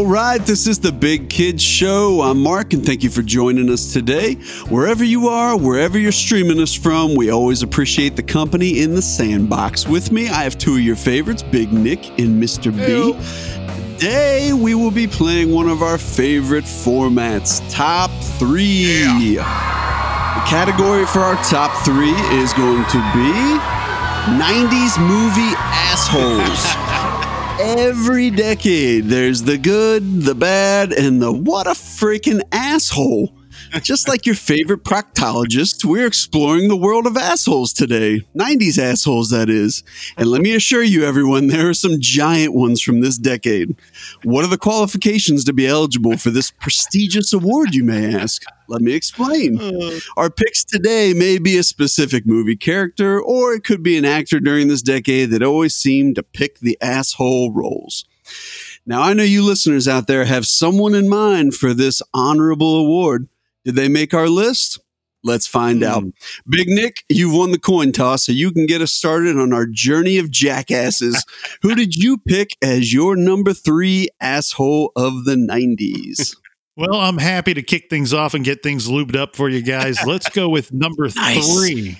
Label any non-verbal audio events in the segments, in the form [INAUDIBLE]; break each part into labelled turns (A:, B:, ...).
A: All right, this is the Big Kids Show. I'm Mark, and thank you for joining us today. Wherever you are, wherever you're streaming us from, we always appreciate the company in the sandbox. With me, I have two of your favorites, Big Nick and Mr. B. Today, we will be playing one of our favorite formats, Top 3. The category for our top three is going to be 90s movie assholes. Every decade, there's the good, the bad, and the what a freaking asshole. Just like your favorite proctologist, we're exploring the world of assholes today. 90s assholes, that is. And let me assure you, everyone, there are some giant ones from this decade. What are the qualifications to be eligible for this prestigious award, you may ask? Let me explain. Uh. Our picks today may be a specific movie character, or it could be an actor during this decade that always seemed to pick the asshole roles. Now, I know you listeners out there have someone in mind for this honorable award. Did they make our list? Let's find out. Hmm. Big Nick, you've won the coin toss, so you can get us started on our journey of jackasses. [LAUGHS] Who did you pick as your number three asshole of the 90s?
B: Well, I'm happy to kick things off and get things lubed up for you guys. [LAUGHS] Let's go with number
A: Nice.
B: three.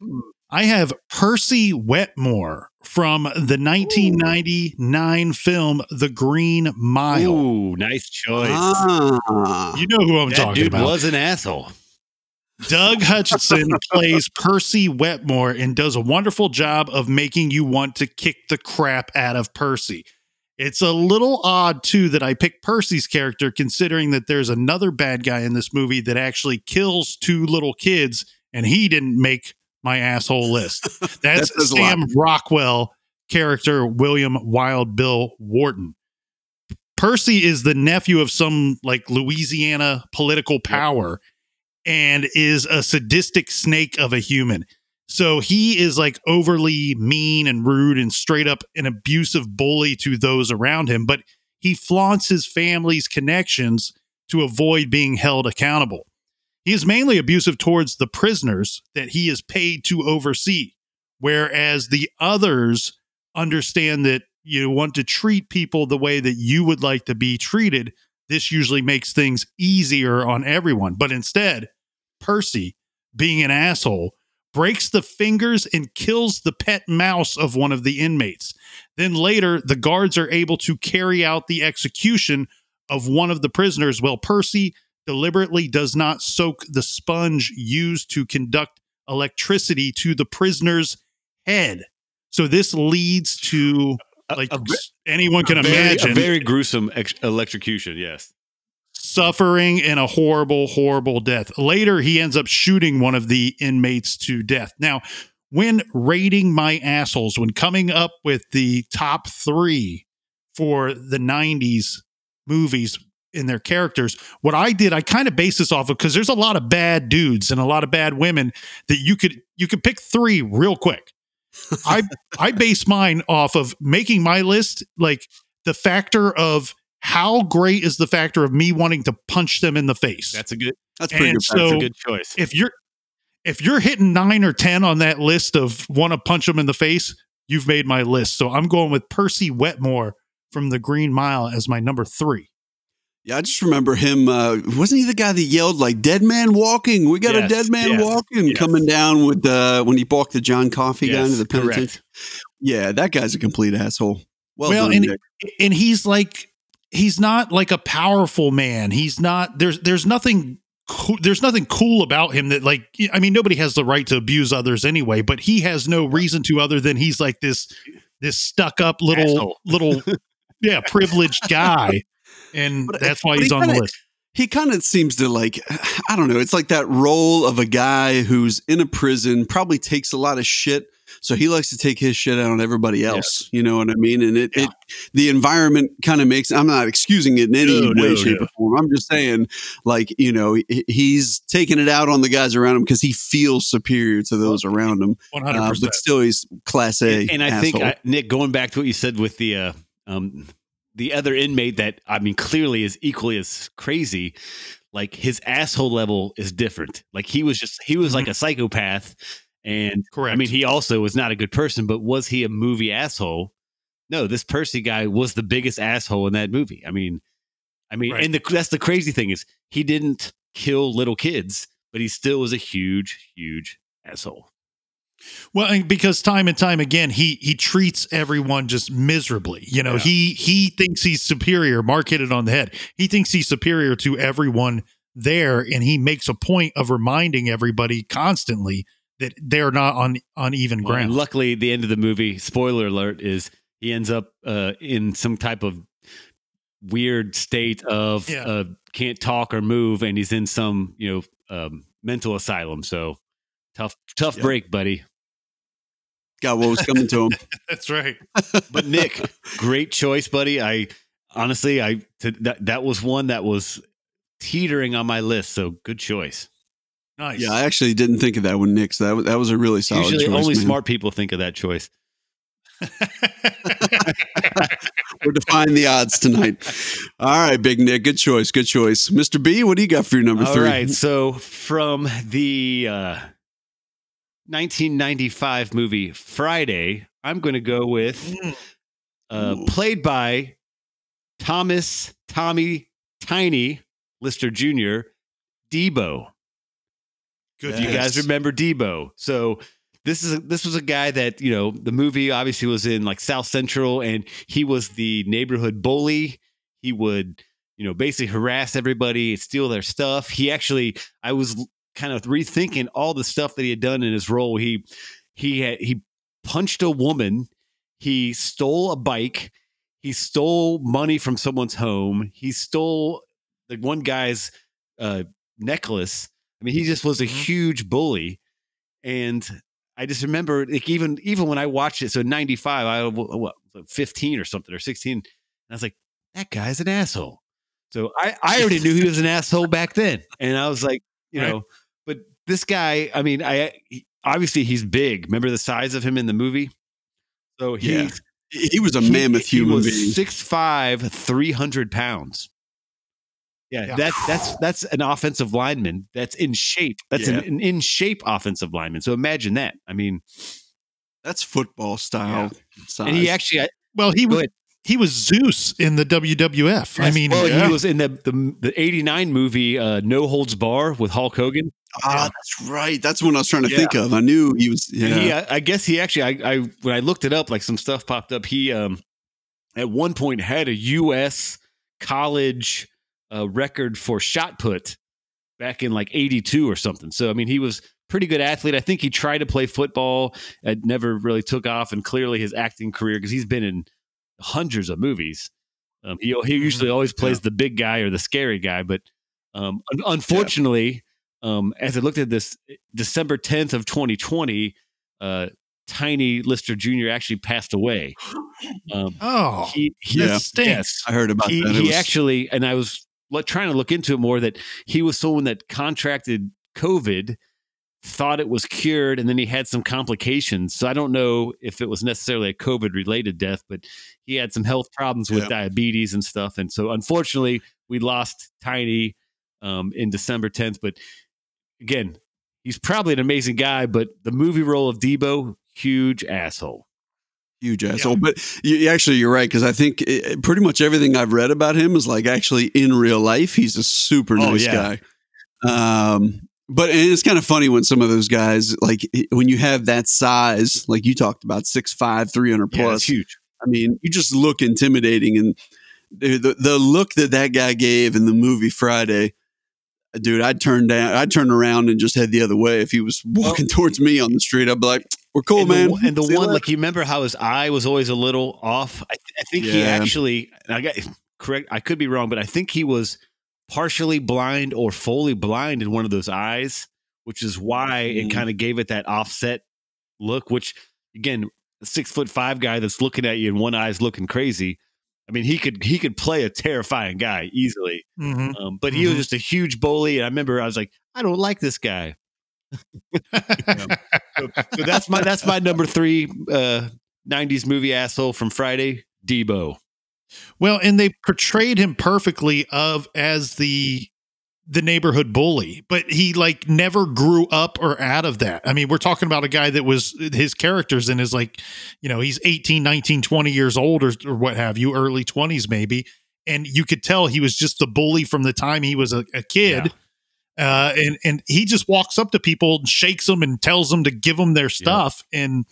B: Hmm. I have Percy Wetmore from the 1999 film The Green Mile.
C: Ooh, nice choice.
A: Ah.
B: You know who I'm
C: that
B: talking
C: dude
B: about.
C: was an asshole.
B: Doug [LAUGHS] Hutchinson plays Percy Wetmore and does a wonderful job of making you want to kick the crap out of Percy. It's a little odd, too, that I picked Percy's character, considering that there's another bad guy in this movie that actually kills two little kids, and he didn't make my asshole list. [LAUGHS] That's
A: That says a lot.
B: Sam Rockwell character, William Wild Bill Wharton. Percy is the nephew of some like Louisiana political power and is a sadistic snake of a human. So he is like overly mean and rude and straight up an abusive bully to those around him, but he flaunts his family's connections to avoid being held accountable. He is mainly abusive towards the prisoners that he is paid to oversee, whereas the others understand that you want to treat people the way that you would like to be treated. This usually makes things easier on everyone. But instead, Percy, being an asshole, breaks the fingers and kills the pet mouse of one of the inmates. Then later, the guards are able to carry out the execution of one of the prisoners while Percy deliberately does not soak the sponge used to conduct electricity to the prisoner's head. So this leads to like
C: a ve-
B: anyone can
C: a very,
B: imagine
C: a very gruesome ex- electrocution. Yes.
B: suffering and a horrible, horrible death. Later, he ends up shooting one of the inmates to death. Now, when rating my assholes, when coming up with the top three for the 90s movies in their characters, what I did, I kind of based this off of because there's a lot of bad dudes and a lot of bad women that you could you could pick three real quick. I I base mine off of making my list like the factor of how great is the factor of me wanting to punch them in the face.
C: That's a good.
A: That's pretty good.
B: so-
C: That's a good choice.
B: if you're if you're hitting nine or ten on that list of want to punch them in the face, you've made my list. So I'm going with Percy Wetmore from the Green Mile as my number three.
A: Yeah, I just remember him. Uh, wasn't he the guy that yelled like "Dead man walking"? We got a dead man
C: yes,
A: walking
C: yes.
A: coming down with uh, when he balked the John Coffey guy into the penitentiary. Yeah, that guy's a complete asshole. Well,
B: Well,
A: done,
B: and- and he's like he's not like a powerful man he's not there's there's nothing cool, there's nothing cool about him that like i mean nobody has the right to abuse others anyway but he has no reason to other than he's like this this stuck up little
C: Asshole.
B: little [LAUGHS] yeah privileged guy and
A: But-
B: that's why he's
A: he
B: on the
A: kinda-
B: list
A: he kind of seems to like I don't know. It's like that role of a guy who's in a prison, probably takes a lot of shit, so he likes to take his shit out on everybody else. You know what I mean? And it,
B: Yeah.
A: it the environment kind of makes. I'm not excusing it in any
C: No,
A: way,
C: no,
A: shape,
C: no.
A: or form. I'm just saying, like you know, he's taking it out on the guys around him because he feels superior to those around him.
B: 100%
A: Uh, but still, he's class A.
C: and, and I think. I, Nick, going back to what you said with the uh, um, the other inmate that I mean clearly is equally as crazy. Like his asshole level is different. Like he was just he was like mm-hmm. a psychopath, and
B: correct
C: I mean he also was not a good person. But was he a movie asshole? No, this Percy guy was the biggest asshole in that movie. I mean, I mean,
B: Right.
C: and the, that's the crazy thing is he didn't kill little kids, but he still was a huge, huge asshole.
B: Well, because time and time again, he he treats everyone just miserably. You know,
C: Yeah.
B: he he thinks he's superior. Mark hit it on the head. He thinks he's superior to everyone there, and he makes a point of reminding everybody constantly that they're not on on even
C: Well,
B: ground.
C: luckily, the end of the movie, spoiler alert, is he ends up uh, in some type of weird state of
B: Yeah.
C: uh, can't talk or move, and he's in some you know um, mental asylum. So tough, tough
A: Yeah.
C: break, buddy.
A: Got what was coming to him. [LAUGHS]
B: That's right.
C: But Nick, great choice, buddy. I honestly, I t- that that was one that was teetering on my list. So good choice.
B: Nice.
A: Yeah, I actually didn't think of that one, Nick. So that was, that was a really solid
C: Usually,
A: choice.
C: only
A: man.
C: smart people think of that choice. [LAUGHS] [LAUGHS]
A: We're defying the odds tonight. All right, Big Nick. Good choice. Good choice. Mr. B, what do you got for your number
C: All
A: three?
C: right. So from the uh, 1995 movie Friday, I'm going to go with
B: Mm,
C: uh, played by Thomas Tommy Tiny Lister Jr. Debo.
B: Good.
C: Do you guys remember Debo? So this is this was a guy that you know the movie obviously was in like South Central, and he was the neighborhood bully. He would you know basically harass everybody, steal their stuff. He actually, I was kind of rethinking all the stuff that he had done in his role. He he had he punched a woman. He stole a bike. He stole money from someone's home. He stole the one guy's uh, necklace. I mean, he just was a
B: Mhm.
C: huge bully, and I just remember like even even when I watched it. So '95, I was what 15 or something or 16, and I was like, that guy's an asshole. So I I already knew he was an asshole back then, and I was like, you know, this guy, I mean, I he- obviously he's big. Remember the size of him in the movie? So he's
A: Yeah. He was a
C: he-
A: mammoth
C: he
A: human
C: was
A: being.
C: 6'5", 300 pounds. Yeah,
B: Yeah.
C: that's that's that's an offensive lineman that's in shape. That's
A: Yeah.
C: an, an in shape offensive lineman. So imagine that. I mean,
A: That's football style. Size.
C: and he actually, I,
B: Well, he
C: Go
B: was
C: ahead.
B: He was Zeus in the WWF. I mean,
C: well,
B: yeah.
C: he was in the the, the '89 movie uh, No Holds Barred with Hulk Hogan.
A: ah, that's right. That's what I was trying to
C: Yeah.
A: think of. I knew he was. Yeah.
C: He, I, I guess he actually, I, I when I looked it up, like some stuff popped up. He um at one point had a U.S. college uh, record for shot put back in like '82 or something. So I mean, he was pretty good athlete. I think he tried to play football, it never really took off, and clearly his acting career because he's been in hundreds of movies. Um, he he usually always plays the big guy or the scary guy, but um, un- unfortunately, um, as I looked at this, December 10th of 2020, uh, Tiny Lister Jr. actually passed away. Um,
B: oh,
C: he, he
A: Yeah.
B: stinks.
A: I heard about
C: he,
A: that. It
C: he
A: was-
C: actually, and I was trying to look into it more that he was someone that contracted COVID, thought it was cured, and then he had some complications. So I don't know if it was necessarily a COVID related death, but he had some health problems with
A: Yeah.
C: diabetes and stuff. And so unfortunately, we lost Tiny um, in December 10th. But again, he's probably an amazing guy, but the movie role of Debo, huge asshole.
A: huge asshole. But you, you- actually, you're right because I think eh, pretty much everything I've read about him is like actually in real life, he's a super
C: Oh,
A: nice
C: yeah.
A: guy. Um, but and it's kind of funny when some of those guys, like when you have that size, like you talked about, 6'5", 300
C: Yeah,
A: plus.
C: that's huge.
A: I mean, you just look intimidating, and the, the look that that guy gave in the movie Friday, dude, I'd turn down, I'd turn around and just head the other way if he was walking [LAUGHS] towards me on the street. I'd be like, "We're cool,
C: and
A: man."
C: The, and the
A: See
C: one, like you remember how his eye was always a little off. I, th- I think he actually, I got correct. I could be wrong, but I think he was partially blind or fully blind in one of those eyes, which is why it
A: Mm.
C: kind of gave it that offset look. Which again, a six foot five guy that's looking at you and one eye's looking crazy. I mean, he could he could play a terrifying guy easily.
B: Mhm.
C: Um, but he was
B: Mhm.
C: just a huge bully, and I remember I was like, I don't like this guy. [LAUGHS] So, so that's my that's my number three uh, '90s movie asshole from Friday, Debo.
B: Well, and they portrayed him perfectly of as the the neighborhood bully, but he like never grew up or out of that. I mean, we're talking about a guy that was his characters in his like, you know, he's 18, 19, 20 years old or, or what have you, early 20s maybe. and you could tell he was just the bully from the time he was a, a kid. Uh, and and he just walks up to people and shakes them and tells them to give them their stuff. And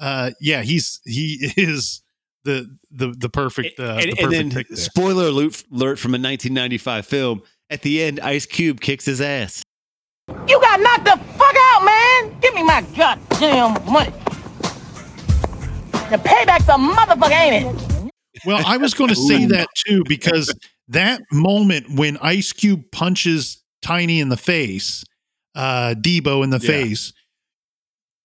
B: uh, yeah, he's he [LAUGHS] is the the the perfect uh,
C: and,
B: the
C: and
B: perfect
C: then spoiler alert, alert from a 1995 film. At the end, Ice Cube kicks his ass.
D: You got knocked the fuck out, man! Give me my goddamn money. The payback's a motherfucker, ain't it?
B: Well, I was going to say that too because that moment when Ice Cube punches Tiny in the face, uh, Debo in the
A: Yeah.
B: face,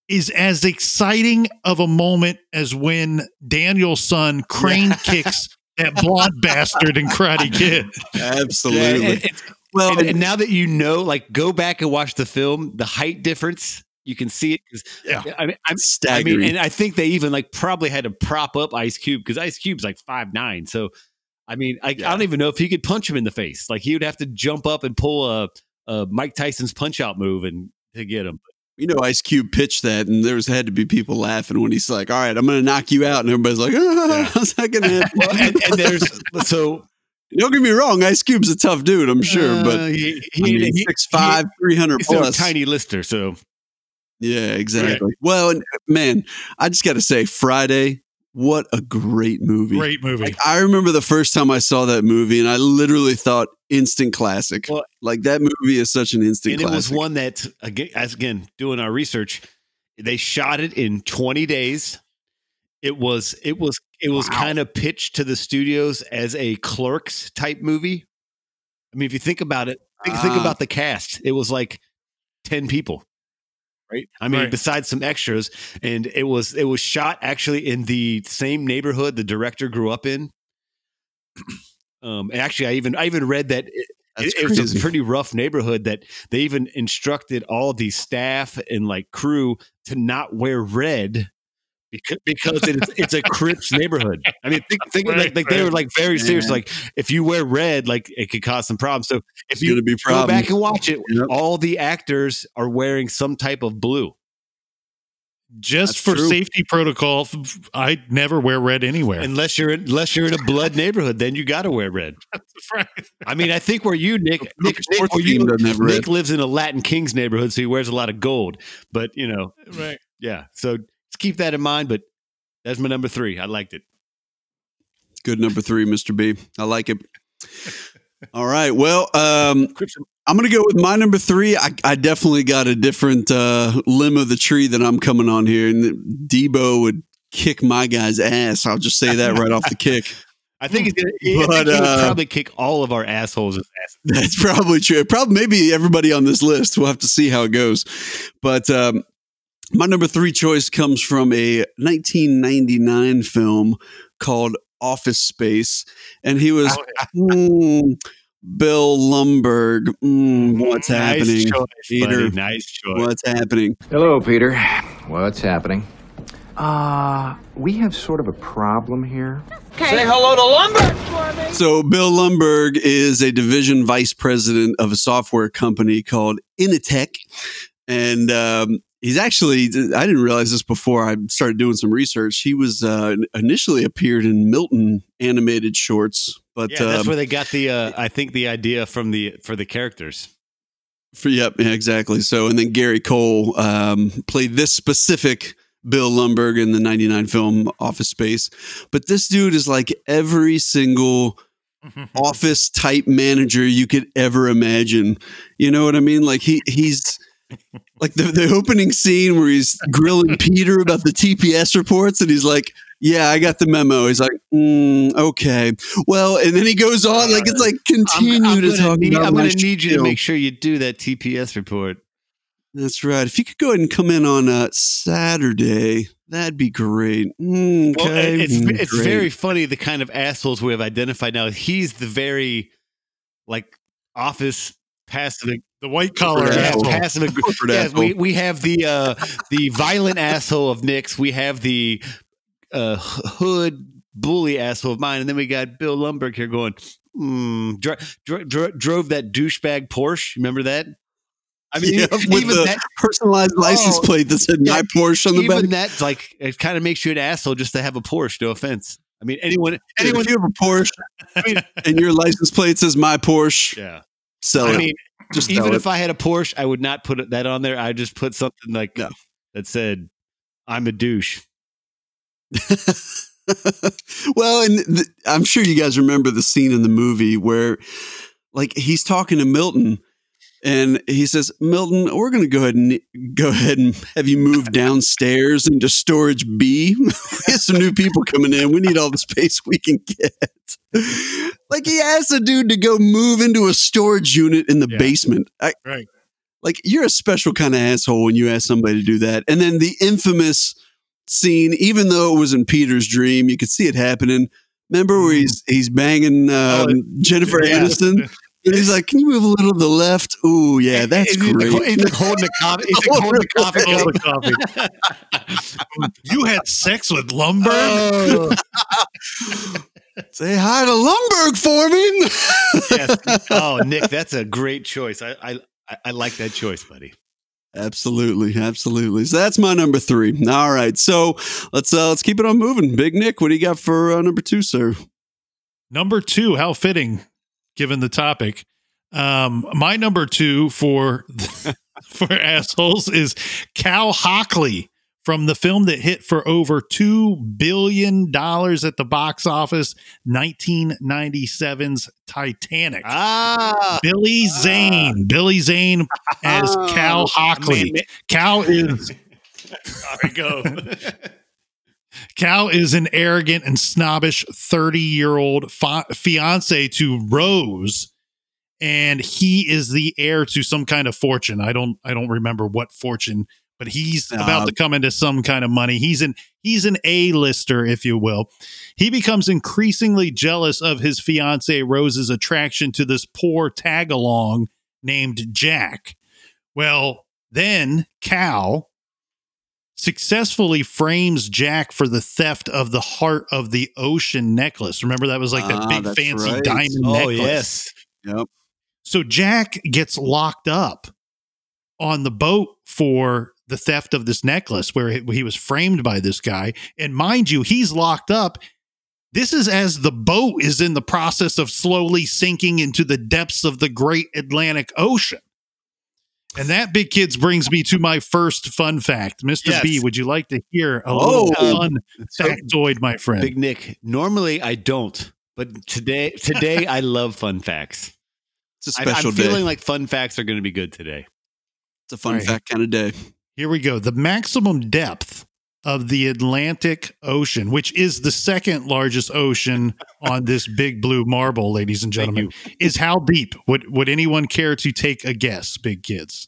B: is as exciting of a moment as when Daniel-san crane kicks [LAUGHS] that blonde bastard in Karate Kid.
A: Absolutely.
C: and, and-
A: well,
C: and- and now that you know, like, go back and watch the film. The height difference, you can see it. 'cause-
B: Yeah.
C: I mean, I'm, I mean, and I think they even like probably had to prop up Ice Cube because Ice Cube's like five nine. So, I mean, I, I don't even know if he could punch him in the face. Like he would have to jump up and pull a, a Mike Tyson's punch out move and to get him.
A: You know, Ice Cube pitched that, and there was had to be people laughing when he's like, "All right, I'm going to knock you out," and everybody's like, ah,
C: Yeah.
A: "How's that going to happen?"
C: Well, and, and there's so [LAUGHS]
A: Don't get me wrong, Ice Cube's a tough dude, I'm sure,
C: uh,
A: but
C: he,
A: I mean,
C: he,
A: six five, three hundred
C: he's
A: plus.
C: Tiny Lister. So
A: Yeah, exactly. Well, and man, I just got to say, Friday, what a great movie.
B: Great movie.
A: Like, I remember the first time I saw that movie, and I literally thought instant classic.
C: Well-
A: like that movie is such an instant
C: and it was one that again, as again doing our research, they shot it in 20 days. It was it was it was
B: Wow.
C: kind of pitched to the studios as a Clerks type movie. I mean, if you think about it, think, think
A: Ah.
C: about the cast. It was like 10 people. Right. I mean,
B: Right.
C: besides some extras, and it was it was shot actually in the same neighborhood the director grew up in. [CLEARS THROAT] Um, and actually, I even I even read that it, it, it was a pretty rough neighborhood that they even instructed all the staff and like crew to not wear red because, because it's, it's a Crips neighborhood. I mean, think, think like,
B: Right,
C: they were like very serious. Like if you wear red, like it could cause some problems. So if
A: It's
C: you
A: going to be
C: go
A: problems.
C: back and watch it,
A: Yep.
C: all the actors are wearing some type of blue.
B: Just
A: That's
B: for
A: true.
B: safety protocol, I never wear red anywhere.
C: Unless you're in, unless you're in a blood neighborhood, then you got to wear red. [LAUGHS]
B: Right.
C: I mean, I think where you Nick Nick, Nick, you,
A: doesn't have red.
C: Nick lives in a Latin Kings neighborhood, so he wears a lot of gold. But you know,
B: right.
C: Yeah. So just keep that in mind. But that's my number three. I liked it.
A: Good number three, Mr. B. I like it. All right. Well, um, I'm going to go with my number three. I, I definitely got a different uh, limb of the tree that I'm coming on here. And Debo would kick my guy's ass. I'll just say that right off the kick.
C: I think he's gonna, I
A: But,
C: he
A: uh,
C: probably kick all of our assholes' asses.
A: That's probably true. Probably maybe everybody on this list. We'll have to see how it goes. But um, my number three choice comes from a 1999 film called Office Space, and he was [LAUGHS] mm, Bill Lumbergh. Mm, what's
C: nice
A: happening?
C: choice,
A: Peter?
C: buddy. Nice choice.
A: What's happening?
E: Hello, Peter. What's happening? Uh, we have sort of a problem here.
D: Say hello to Lumber!
A: So Bill Lumbergh is a division vice president of a software company called Initech, and um, he's actually I didn't realize this before I started doing some research. He was uh, initially appeared in Milton animated shorts, but
C: yeah, that's
A: um,
C: where they got the. Uh, I think the idea from the for the characters.
A: for yep, yeah, exactly. So and then Gary Cole um, played this specific. Bill Lumbergh in the 99 film Office Space. But this dude is like every single [LAUGHS] office type manager you could ever imagine. You know what I mean? Like he he's like the, the opening scene where he's grilling [LAUGHS] Peter about the TPS reports and he's like, Yeah, I got the memo. He's like, mm, okay. Well, and then he goes on, like it's like continue to
C: gonna
A: talk
C: need,
A: about
C: I'm going to need you to make sure you do that TPS report.
A: That's right. If you could go ahead and come in on uh, Saturday, that'd be great. Mm,
C: Well,
A: okay.
C: it's
A: Mm,
C: it's
A: great.
C: very funny the kind of assholes we have identified now. He's the very like office passive
B: The white collar
A: Yeah,
C: yeah,
B: asshole.
C: passive ag-
A: Corporate
C: yeah,
A: asshole.
C: we, we have the uh the violent asshole of Nick's. We have the uh hood bully asshole of mine, and then we got Bill Lumbergh here going. Mm, dro- dro- dro- drove that douchebag Porsche. Remember that? I mean,
A: Yeah,
C: even
A: with the
C: that,
A: personalized license
C: Oh,
A: plate that said
C: yeah,
A: my Porsche on the
C: even
A: back.
C: that's like it kind of makes you an asshole just to have a Porsche. No offense. I mean, anyone,
A: Anyone,
C: anyone,
A: if you have a Porsche and your license plate says my Porsche,
C: yeah.
A: Sell
C: I mean,
A: Just
C: even if I had a Porsche, I would not put that on there. I just put something like
A: No.
C: that said, "I'm a douche." [LAUGHS]
A: well, and th- I'm sure you guys remember the scene in the movie where, like, he's talking to Milton, and he says, "Milton, we're going to go ahead and go ahead and have you move downstairs into storage B. [LAUGHS] we have some new people coming in. We need all the space we can get." like he asked a dude to go move into a storage unit in the
B: Yeah.
A: basement. I,
B: Right.
A: like you're a special kind of asshole when you ask somebody to do that. And then the infamous scene, even though it was in Peter's dream, you could see it happening. Remember where he's he's banging um, Jennifer
C: yeah.
A: Aniston, and he's like, "Can you move a little to the left?" Ooh, yeah, that's
C: He's like-
A: great.
C: He's like holding the coffee. [LAUGHS] He's like holding the coffee.
B: All
C: cup.
B: the coffee. you had sex with Lumbergh?
C: Oh,
A: Say hi to Lumbergh for me. [LAUGHS]
C: yes. Oh, Nick, that's a great choice. I, I I- I like that choice, buddy.
A: Absolutely, absolutely. So that's my number three. All right, so let's uh, let's keep it on moving. Big Nick, what do you got for uh, number two, sir?
B: Number two, how fitting, given the topic. Um, my number two for [LAUGHS] for assholes is Cal Hockley from the film that hit for over two billion dollars at the box office, 1997's Titanic.
C: Ah,
B: Billy Zane, Billy Zane as [LAUGHS] Cal Hockley.
C: man,
B: Cal is [LAUGHS]
C: there we go.
B: Cal is an arrogant and snobbish 30 year old fa- fiance to Rose. And he is the heir to some kind of fortune. I don't I don't remember what fortune, but he's
A: Uh,
B: about to come into some kind of money. He's an he's an A-lister, if you will. He becomes increasingly jealous of his fiance Rose's attraction to this poor tag-along named Jack. Well, then Cal successfully frames Jack for the theft of the heart of the ocean necklace. Remember that was like that
A: Ah,
B: big fancy
A: right.
B: diamond
C: oh
B: necklace.
C: yes.
A: Yep.
B: So Jack gets locked up on the boat for the theft of this necklace where he he was framed by this guy. And mind you, he's locked up. This is as the boat is in the process of slowly sinking into the depths of the great Atlantic Ocean. And that big kids brings me to my first fun fact. Mr.
C: Yes.
B: B, would you like to hear a
A: Oh.
B: little um, fun
C: So,
B: factoid, my friend?
C: Big Nick. Normally I don't, but today today I love fun facts.
A: It's a
C: I,
A: special
C: I'm
A: day.
C: feeling like fun facts are going to be good today.
A: it's a fun
B: All right.
A: fact kind of day.
B: Here we go. The maximum depth of the Atlantic Ocean, which is the second largest ocean on this big blue marble, ladies and gentlemen, is how deep? Would would anyone care to take a guess, big kids?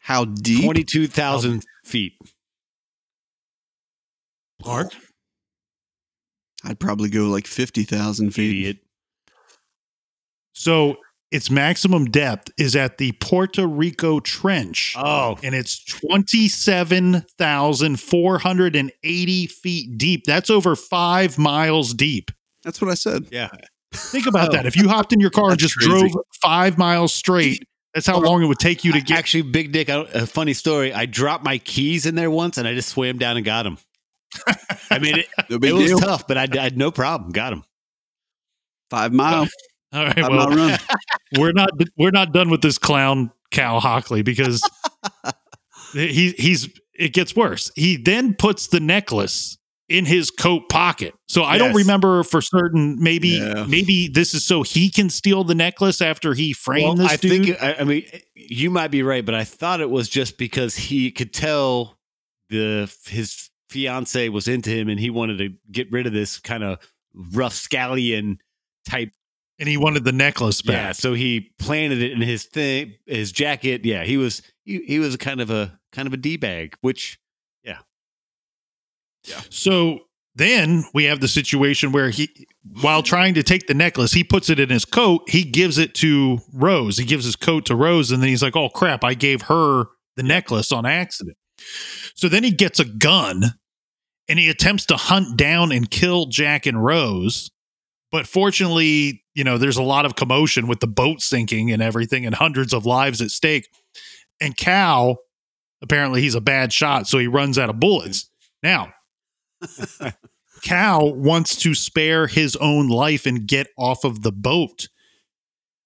A: How deep?
C: Twenty-two thousand feet.
B: Mark?
A: I'd probably go like fifty thousand feet.
C: Idiot.
B: So its maximum depth is at the Puerto Rico Trench.
C: Oh,
B: and it's 27,480 feet deep. That's over five miles deep.
A: That's what I said.
C: yeah.
B: Think about
C: Oh.
B: that. If you hopped in your car and just
A: crazy.
B: drove five miles straight, that's how long it would take you to get.
C: Actually, Big Dick. A funny story. I dropped my keys in there once, and I just swam down and got them. I mean, it, [LAUGHS]
A: No
C: it was tough, but I, I had no problem. Got them.
A: Five mile. Oh.
B: All right,
A: Five
B: well, [LAUGHS] we're not we're not done with this clown Cal Hockley because [LAUGHS] he he's it gets worse. He then puts the necklace in his coat pocket. So I don't remember for certain. Maybe
A: Yeah.
B: maybe this is so he can steal the necklace after he framed
C: Well,
B: this
C: I
B: dude.
C: think. I, I mean, you might be right, but I thought it was just because he could tell the his fiance was into him, and he wanted to get rid of this kind of rough scallion type
B: and he wanted the necklace back.
C: Yeah, so he planted it in his thing, his jacket. Yeah, he was he, he was a kind of a kind of a d bag, which yeah, yeah.
B: So then we have the situation where he, while trying to take the necklace, he puts it in his coat. He gives it to Rose. He gives his coat to Rose, and then he's like, "Oh crap! I gave her the necklace on accident." So then he gets a gun, and he attempts to hunt down and kill Jack and Rose. But fortunately, you know, there's a lot of commotion with the boat sinking and everything, and hundreds of lives at stake. And Cal, apparently, he's a bad shot, so he runs out of bullets. Now, [LAUGHS] Cal wants to spare his own life and get off of the boat.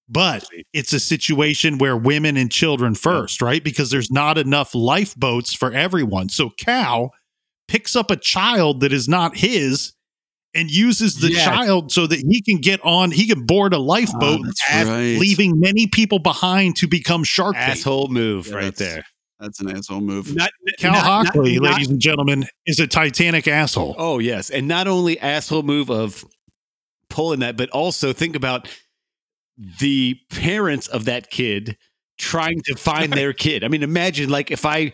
B: But it's a situation where women and children first, right? Because there's not enough lifeboats for everyone. So Cal picks up a child that is not his and uses the
C: Yes.
B: child so that he can get on, he can board a lifeboat,
A: oh, that's
B: as-
A: right.
B: leaving many people behind to become shark bait.
C: Asshole move
A: Yeah,
C: right there.
A: That's an asshole move.
C: Not,
B: Cal
C: not- not-
B: Hockley,
C: not-
B: ladies and gentlemen, is a Titanic asshole.
C: Oh yes, and not only asshole move of pulling that, but also think about the parents of that kid trying to find [LAUGHS] their kid. I mean, imagine like if I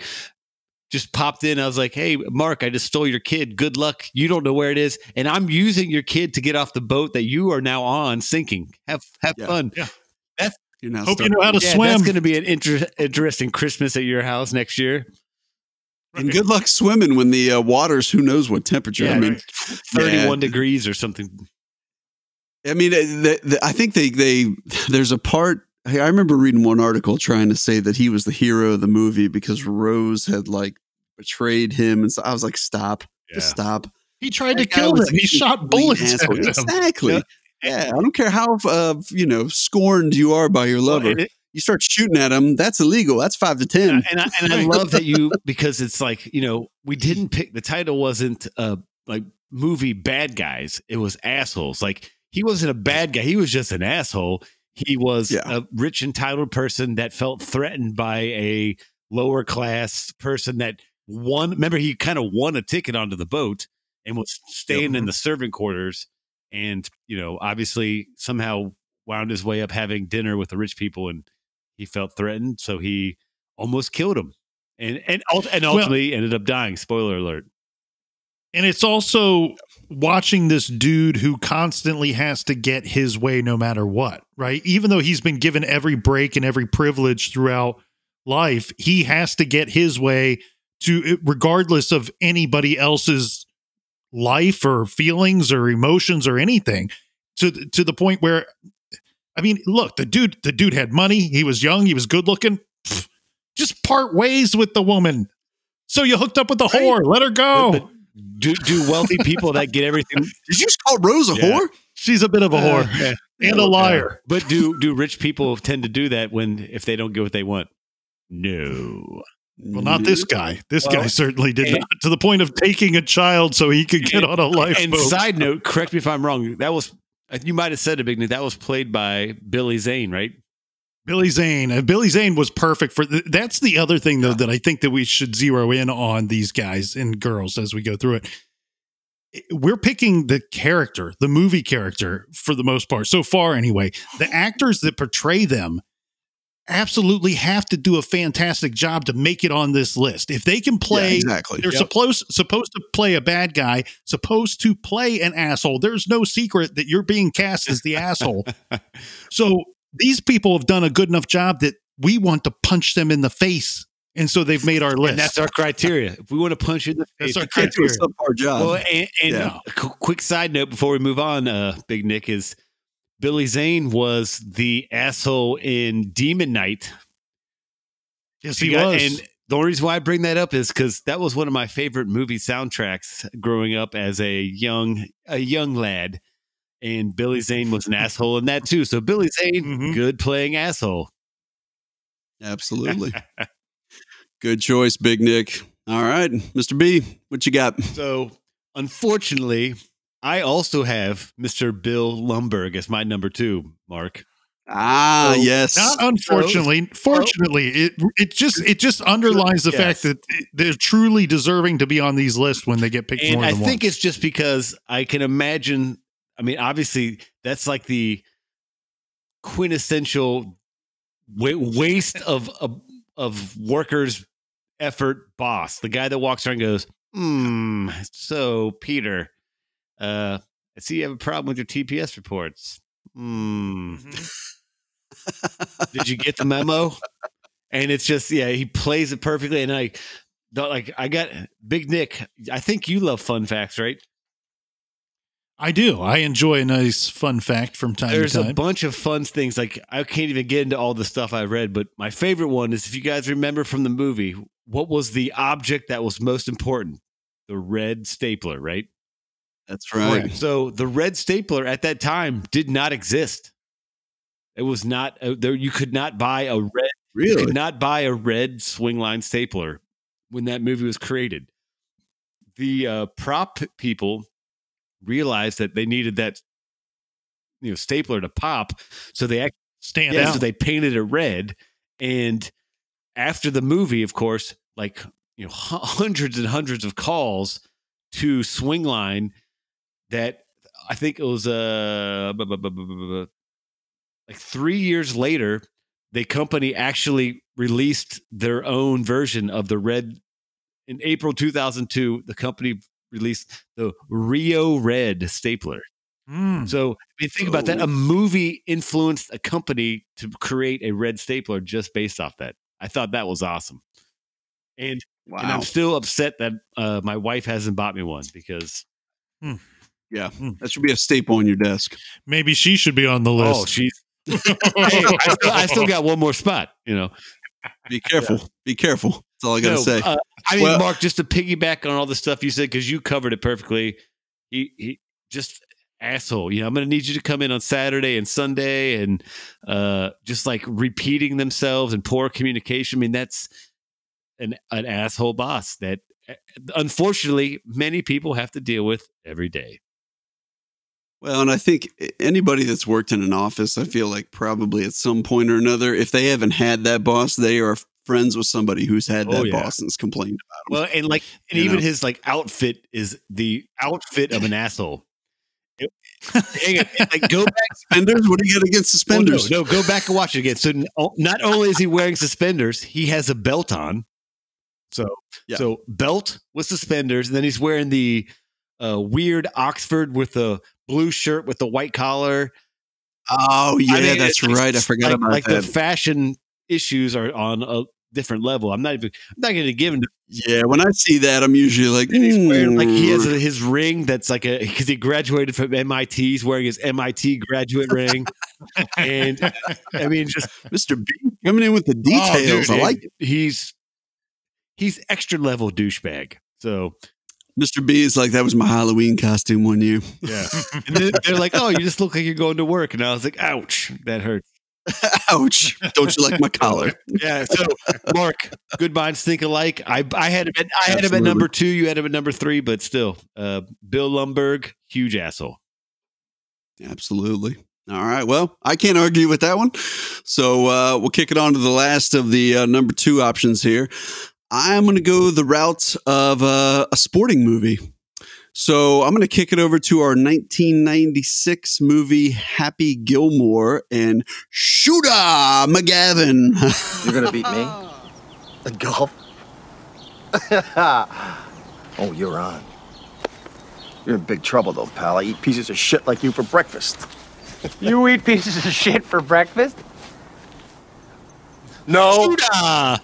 C: just popped in, I was like, "Hey, Mark, I just stole your kid. Good luck. You don't know where it is, and I'm using your kid to get off the boat that you are now on, sinking. Have have
A: Yeah.
C: fun.
A: You're now
B: Hope you know how to
C: Yeah,
B: swim.
C: that's going to be an inter- interesting Christmas at your house next year.
A: and good luck swimming when the uh, water's who knows what temperature.
C: Yeah,
A: I mean,
C: Thirty-one degrees or something.
A: I mean, the, the, I think they they there's a part. I I remember reading one article trying to say that he was the hero of the movie because Rose had like betrayed him, and so I was like, "Stop, just stop."
B: he tried to
A: That guy
B: kill him. He shot bullets at him.
A: Exactly.
C: Yeah.
A: Yeah. I don't care how uh, you know scorned you are by your lover.
C: Well, it-
A: you start shooting at him. That's illegal. That's five to ten.
C: and I, and I [LAUGHS] love that you because it's like you know we didn't pick the title wasn't uh like movie bad guys it was assholes like he wasn't a bad guy he was just an asshole he was
A: Yeah.
C: a rich entitled person that felt threatened by a lower class person that won remember he kind of won a ticket onto the boat and was staying in the servant quarters and you know obviously somehow wound his way up having dinner with the rich people and he felt threatened so he almost killed him. And and, and
B: Well-
C: ultimately ended up dying spoiler alert.
B: And it's also watching this dude who constantly has to get his way no matter what, right? Even though he's been given every break and every privilege throughout life, he has to get his way to regardless of anybody else's life or feelings or emotions or anything to to the point where I mean, look, the dude the dude had money, he was young, he was good looking. Pfft, Just part ways with the woman. So you hooked up with the
A: Right.
B: whore, let her go.
C: Do do wealthy people that get everything [LAUGHS]
A: Did you just call Rose a
C: Yeah.
A: whore?
B: She's a bit of a whore
C: Uh,
B: and a liar.
C: but do do rich people tend to do that when if they don't get what they want no
B: Well, not this guy. This
C: Well,
B: guy certainly did
C: and-
B: not, to the point of taking a child so he could get on a
C: and
B: lifeboat.
C: side note correct me if i'm wrong that was you might have said it big that was played by billy zane right
B: Billy Zane. Uh, Billy Zane was perfect for. Th- that's the other thing though that I think that we should zero in on these guys and girls as we go through it. We're picking the character, the movie character, for the most part, so far anyway. The actors that portray them absolutely have to do a fantastic job to make it on this list. If they can play
A: Yeah, exactly.
B: They're
C: Yep.
B: supposed supposed to play a bad guy, supposed to play an asshole. There's no secret that you're being cast as the asshole. [LAUGHS] So these people have done a good enough job that we want to punch them in the face, and so they've made our list.
C: and that's our criteria if we want to punch you in the face
B: That's our
C: the
A: Can't do a
C: criteria-
A: subpar job.
C: Well, and, and
A: Yeah.
C: a quick side note before we move on, uh, Big Nick is Billy Zane was the asshole in Demon Knight.
B: yes,
C: You
B: he
C: got-
B: was.
C: And the only reason why I bring that up is because that was one of my favorite movie soundtracks growing up as a young a young lad. And Billy Zane was an asshole in that too. So Billy Zane,
B: Mhm.
C: good playing asshole.
A: Absolutely. [LAUGHS] Good choice, Big Nick. All right, Mr. B, what you got?
C: So unfortunately, I also have Mr. Bill Lumbergh as my number two, Mark.
A: Ah,
C: So-
A: yes.
B: Not unfortunately, fortunately, it it just it just underlines the
C: Yes.
B: fact that they're truly deserving to be on these lists when they get picked
C: and I think
B: once.
C: it's just because I can imagine. I mean, obviously, that's like the quintessential waste of of, of workers' effort boss. The guy that walks around and goes, "Hmm, so Peter, uh, I see you have a problem with your TPS reports. Hmm, did you get the memo?" And it's just yeah, he plays it perfectly, and I. Like I got Big Nick. I think you love fun facts, right?
B: I do. I enjoy a nice fun fact from time
C: There's
B: to
C: a bunch of fun things. Like I can't even get into all the stuff I read, but my favorite one is if you guys remember from the movie, what was the object that was most important? The red stapler, right?
A: That's right.
C: So the red stapler at that time did not exist. It was not uh, there. You could not buy a red. You
A: Really?
C: could not buy a red Swingline stapler when that movie was created. The uh, prop people realized that they needed that you know stapler to pop, so they act-
B: Stand
C: yeah,
B: out.
C: so they painted it red. And after the movie, of course, like you know, hu- hundreds and hundreds of calls to Swingline that I think it was uh like three years later, the company actually released their own version of the red in April 2002. The company released the Rio Red stapler.
B: Mm.
C: So, I mean, think about that.
A: Oh.
C: A movie influenced a company to create a red stapler just based off that. I thought that was awesome. And,
A: Wow.
C: and I'm still upset that uh, my wife hasn't bought me one because
A: yeah.
B: Hmm.
A: That should be a staple on your desk.
B: Maybe she should be on the list.
C: oh, she's. [LAUGHS] [LAUGHS] hey, I, still, I still got one more spot. You know,
A: Be careful. Be careful. That's all I got to
C: No,
A: say.
C: uh, I mean,
A: Well-
C: Mark, just to piggyback on all the stuff you said because you covered it perfectly. He he just asshole. You know, I'm going to need you to come in on Saturday and Sunday and uh, just like repeating themselves and poor communication. I mean, that's an an asshole boss that uh, unfortunately many people have to deal with every day.
A: Well, and I think anybody that's worked in an office, I feel like probably at some point or another, if they haven't had that boss, they are friends with somebody who's had
C: Oh,
A: that
C: yeah.
A: boss and's complained about
C: Well, and like, and
A: You
C: even
A: know?
C: his like outfit is the outfit of an asshole. Like go back [LAUGHS]
A: suspenders. What do you got against suspenders? [LAUGHS]
C: Well, no, no, go back and watch it again. So not only is he wearing suspenders, he has a belt on. So
A: Yeah.
C: so belt with suspenders, and then he's wearing the uh, weird Oxford with the blue shirt with the white collar.
A: Oh yeah,
C: I mean,
A: that's right. I forgot
C: like,
A: about
C: like
A: that.
C: Like the fashion issues are on a different level. I'm not even. I'm not going to give him.
A: Yeah, when I see that, I'm usually like,
C: he's wearing like he has
A: "Mm."
C: a, his ring that's like a because he graduated from MIT. He's wearing his MIT graduate ring, and I mean just
A: Mr. B coming in with the details.
C: Oh, dude,
A: I like it.
C: He's he's extra level douchebag. So
A: Mr. B is like that was my Halloween costume one year.
C: yeah, [LAUGHS] [LAUGHS] and then they're like, "Oh, you just look like you're going to work," and I was like, "Ouch, that hurt." [LAUGHS]
A: Ouch! Don't you like my collar?
C: Yeah. So Mark, good minds think alike. I I had him at I had him at number two. You had him at number three, but still, uh, Bill Lumbergh, huge asshole.
A: Absolutely. All right. Well, I can't argue with that one. So uh, we'll kick it on to the last of the uh, number two options here. I'm going to go the route of uh, a sporting movie. So I'm going to kick it over to our 1996 movie Happy Gilmore and Shooter McGavin. [LAUGHS]
F: You're gonna beat me? [LAUGHS] At golf? [LAUGHS] oh, you're on. You're in big trouble though, pal. I eat pieces of shit like you for breakfast.
G: You eat pieces of shit for breakfast? No.
C: Ah,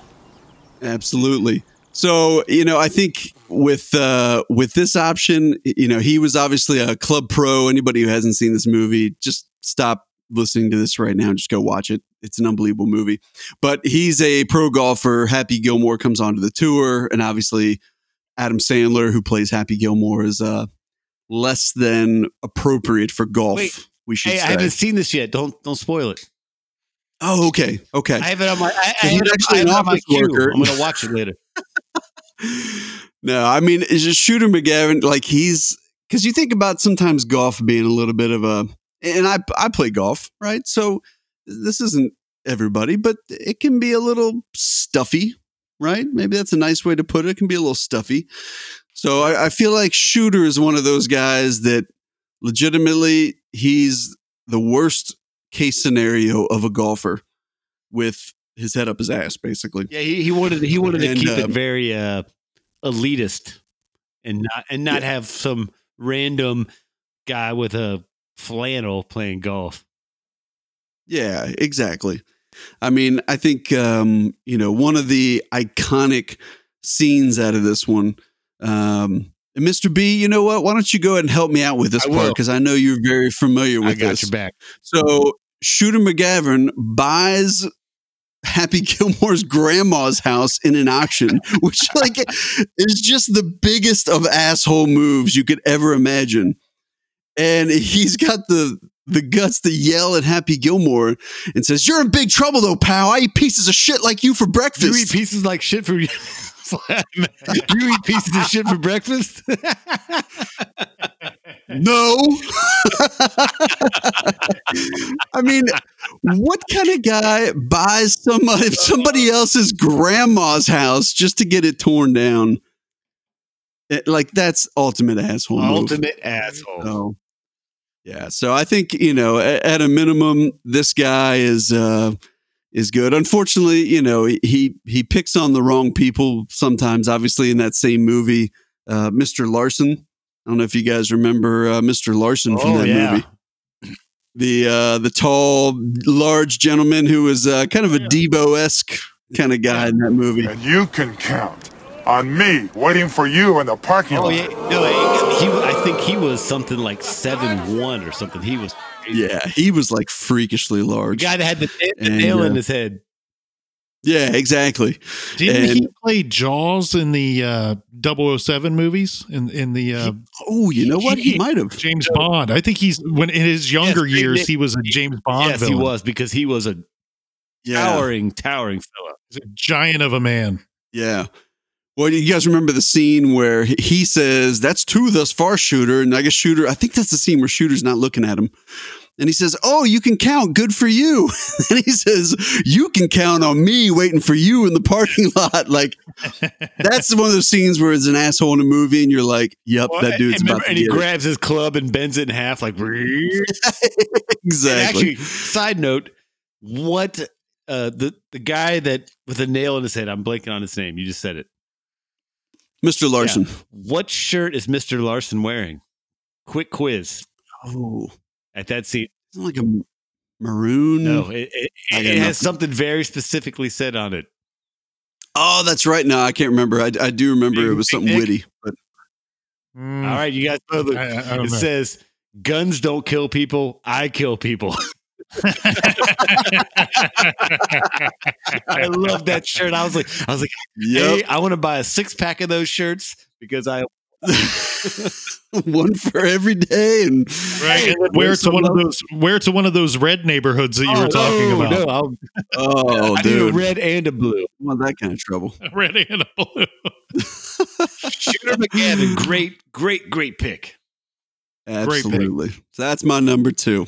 A: Absolutely. So, you know, I think with uh with this option, you know, he was obviously a club pro. Anybody who hasn't seen this movie, just stop listening to this right now and just go watch it. It's an unbelievable movie. But he's a pro golfer. Happy Gilmore comes onto the tour, and obviously Adam Sandler, who plays Happy Gilmore, is uh less than appropriate for golf.
C: Wait.
A: we should
C: hey. I haven't seen this yet. Don't don't spoil it.
A: Oh, okay, okay.
C: I have it on my. I, I
A: he's actually an
C: have it on my
A: office worker.
C: I'm gonna watch it later. [LAUGHS]
A: no, I mean, it's just Shooter McGavin. Like he's because you think about sometimes golf being a little bit of a, and I I play golf, right? So this isn't everybody, but it can be a little stuffy, right? Maybe that's a nice way to put it. It can be a little stuffy. So I, I feel like Shooter is one of those guys that legitimately he's the worst case scenario of a golfer with his head up his ass, basically.
C: Yeah, he, he wanted he wanted
A: And,
C: to keep
A: um,
C: it very uh, elitist and not and not have some random guy with a flannel playing golf.
A: Yeah, exactly. I mean, I think um, you know one of the iconic scenes out of this one. Um, and Mr. B, you know what? Why don't you go ahead and help me out with this
C: I
A: part because I know you're very familiar with
C: I got
A: this.
C: your back.
A: So Shooter McGavin buys Happy [LAUGHS] Gilmore's grandma's house in an auction, [LAUGHS] which like is just the biggest of asshole moves you could ever imagine. And he's got the the guts to yell at Happy Gilmore and says, "You're in big trouble, though, pal. I eat pieces of shit like you for breakfast."
C: You eat pieces like shit for you. [LAUGHS] you eat pieces of shit for breakfast. [LAUGHS]
A: No. [LAUGHS] I mean, what kind of guy buys somebody somebody else's grandma's house just to get it torn down? It- like that's ultimate asshole. move.
C: Ultimate asshole.
A: So, yeah. So I think you know, at, at a minimum, this guy is uh, is good. Unfortunately, you know, he he picks on the wrong people sometimes. Obviously, in that same movie, uh, Mr. Larson. I don't know if you guys remember uh, Mr. Larson from
C: Oh,
A: that
C: yeah.
A: movie. The uh, the tall, large gentleman who was uh, kind of a Deebo esque kind of guy in that movie.
H: And you can count on me waiting for you in the parking
C: Oh
H: lot.
C: yeah, no, he, he- I think he was something like seven one or something. He was
A: Yeah, he was like freakishly large.
C: the guy that had the, the
A: And,
C: nail in
A: uh,
C: his head.
A: Yeah, exactly.
B: Didn't
A: And-
B: he play Jaws in the uh, 007 movies? In in the uh,
A: Oh, you know what? He
B: he-
A: might have.
B: James Bond. I think he's when in his younger
C: Yes,
B: years he was a James Bond
C: Yes,
B: villain.
C: he was because he was a
A: Yeah.
C: towering, towering fella.
B: He's a giant of a man.
A: Yeah. Well, you guys remember the scene where he- says, That's two thus far, Shooter. And I guess Shooter, I think that's the scene where Shooter's not looking at him. And he says, Oh, you can count. Good for you. [LAUGHS] and he says, You can count on me waiting for you in the parking [LAUGHS] lot. Like, that's one of those scenes where it's an asshole in a movie and you're like, Yep,
C: Well,
A: that dude's
C: and,
A: about to
C: and he
A: get it."
C: grabs his club and bends it in half like. [LAUGHS] And
A: Exactly.
C: actually, side note, what uh, the the guy that with a nail in his head? I'm blanking on his name. You just said it.
A: Mr. Larson.
C: What shirt is Mister Larson wearing? Quick quiz
A: Oh,
C: at that seat,
A: isn't it like a maroon.
C: No, it, it, it has something very specifically said on it.
A: Oh, that's right. No, I can't remember. I, I do remember it was something witty, but
B: Mm,
C: All right, you guys know the,
B: I, I- I
C: it
B: know.
C: says guns don't kill people. I kill people. [LAUGHS] I love that shirt. I was like, I was like, hey, I want to buy a six pack of those shirts because I [LAUGHS]
A: one for every day and
B: right. And then wear to one of those wear to one of those red neighborhoods that you were oh, talking
C: no,
B: about.
C: No, I'll,
A: oh
C: I need a
A: dude
C: red and a blue.
A: I want that kind of trouble [LAUGHS]
B: Red and a blue.
C: Shooter McGavin, great, great, great pick.
B: Great pick.
A: absolutely so that's my number two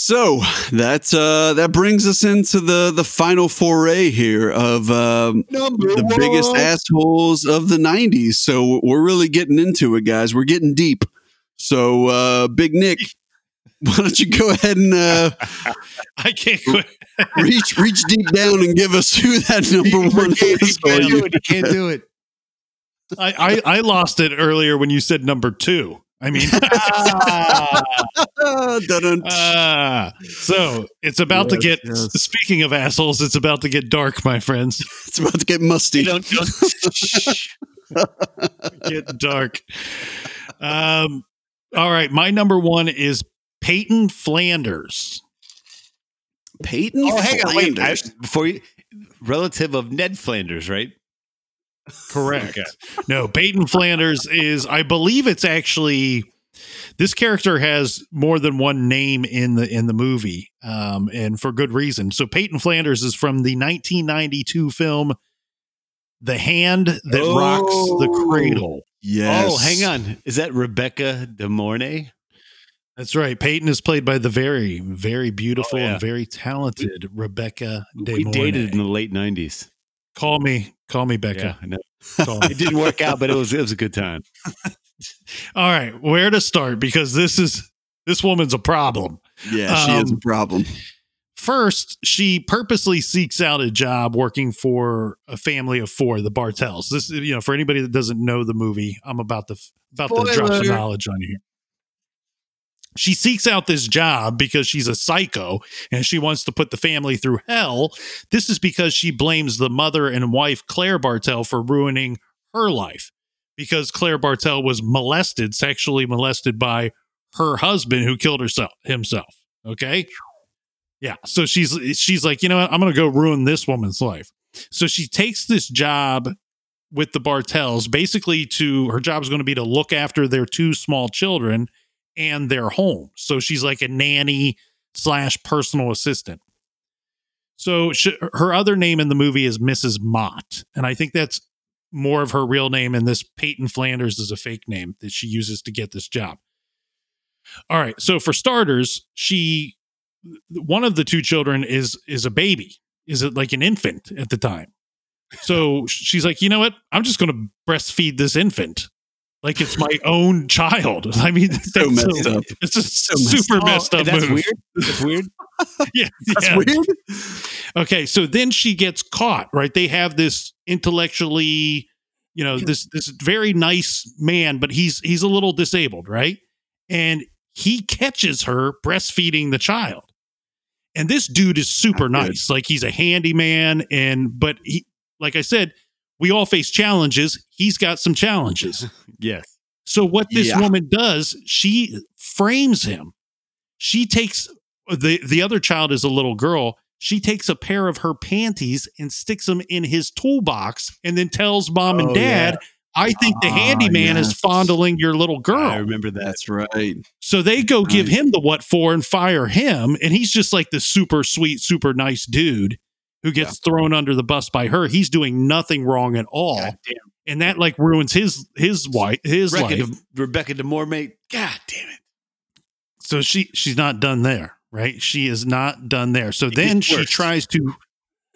A: so that uh that brings us into the the final foray here of um the biggest assholes of the 90s so we're really getting into it guys we're getting deep so uh big nick [LAUGHS] why don't you go ahead and uh [LAUGHS]
B: I can't quit. [LAUGHS]
A: reach reach deep down and give us who that number one is
C: can't do
A: you.
C: it. You can't do it.
B: I, I I lost it earlier when you said number two. I mean,
A: Ah, [LAUGHS] [LAUGHS] dun-dun.
B: ah. so it's about to get.
A: yes.
B: Speaking of assholes, it's about to get dark, my friends. [LAUGHS]
A: it's about to get musty.
C: You don't, don't
B: get dark. Um, all right, my number one is Peyton Flanders.
A: Peyton
C: Oh, hang on, wait. I,
A: Flanders.
C: before you, relative of Ned Flanders, right?
B: Correct. No, Peyton Flanders is, I believe it's actually this character has more than one name in the in the movie, um, and for good reason. So Peyton Flanders is from the 1992 film "The Hand That Rocks the
C: Oh.
B: Cradle."
A: yes.
C: Oh, hang on. Is that Rebecca De Mornay?
B: That's right. Peyton is played by the very, very beautiful
C: Oh, yeah.
B: and very talented Rebecca De
C: we
B: Mornay.
C: dated in the late nineties.
B: Call me, call me Becca.
C: I know.
B: Call me. [LAUGHS]
C: It didn't work out, but it was it was a good time. [LAUGHS]
B: All right, where to start? Because this is this woman's a problem.
A: Yeah, she is a
B: Um,
A: problem.
B: First, she purposely seeks out a job working for a family of four, the Bartels. This, you know, for anybody that doesn't know the movie, I'm about to about to drop some knowledge on you. She seeks out this job because she's a psycho and she wants to put the family through hell. This is because she blames the mother and wife Claire Bartel for ruining her life because Claire Bartel was molested, sexually molested by her husband who killed herself himself. Okay. Yeah. So she's she's like, you know what? I'm gonna go ruin this woman's life. So she takes this job with the Bartels, basically to her job is going to be to look after their two small children and their home. So she's like a nanny slash personal assistant. So sh her other name in the movie is Mrs. Mott, and I think that's more of her real name. And this Peyton Flanders is a fake name that she uses to get this job. All right. So for starters, she one of the two children is is a baby. Is it like an infant at the time? So [LAUGHS] she's like, you know what? I'm just going to breastfeed this infant like it's my own child. [LAUGHS] I mean, that's
A: So messed up.
B: It's just
A: So messed
B: super
C: Oh,
B: messed up.
C: that's
B: move.
C: weird. That's weird. [LAUGHS]
B: Yeah, [LAUGHS]
A: That's
B: yeah.
A: weird.
B: Okay, so then she gets caught, right? They have this intellectually, you know, this this very nice man, but he's he's a little disabled, right? And he catches her breastfeeding the child. And this dude is super
A: Not good.
B: nice. Like he's a handyman and but he like I said, we all face challenges. He's got some challenges. [LAUGHS]
C: Yes.
B: So what this
A: Yeah.
B: woman does, she frames him. She takes the the other child is a little girl. She takes a pair of her panties and sticks them in his toolbox and then tells mom and
C: Oh,
B: dad, I think the
A: Ah,
B: handyman is fondling your little girl.
C: I remember that.
A: That's right.
B: So they go give him the what for and fire him. And he's just like the super sweet, super nice dude who gets thrown under the bus by her. He's doing nothing wrong at all. And that like ruins his his wife his
C: Rebecca,
B: life.
C: De, Rebecca DeMore, mate. God damn it.
B: so she she's not done there right she is not done there so
C: It
B: then she tries to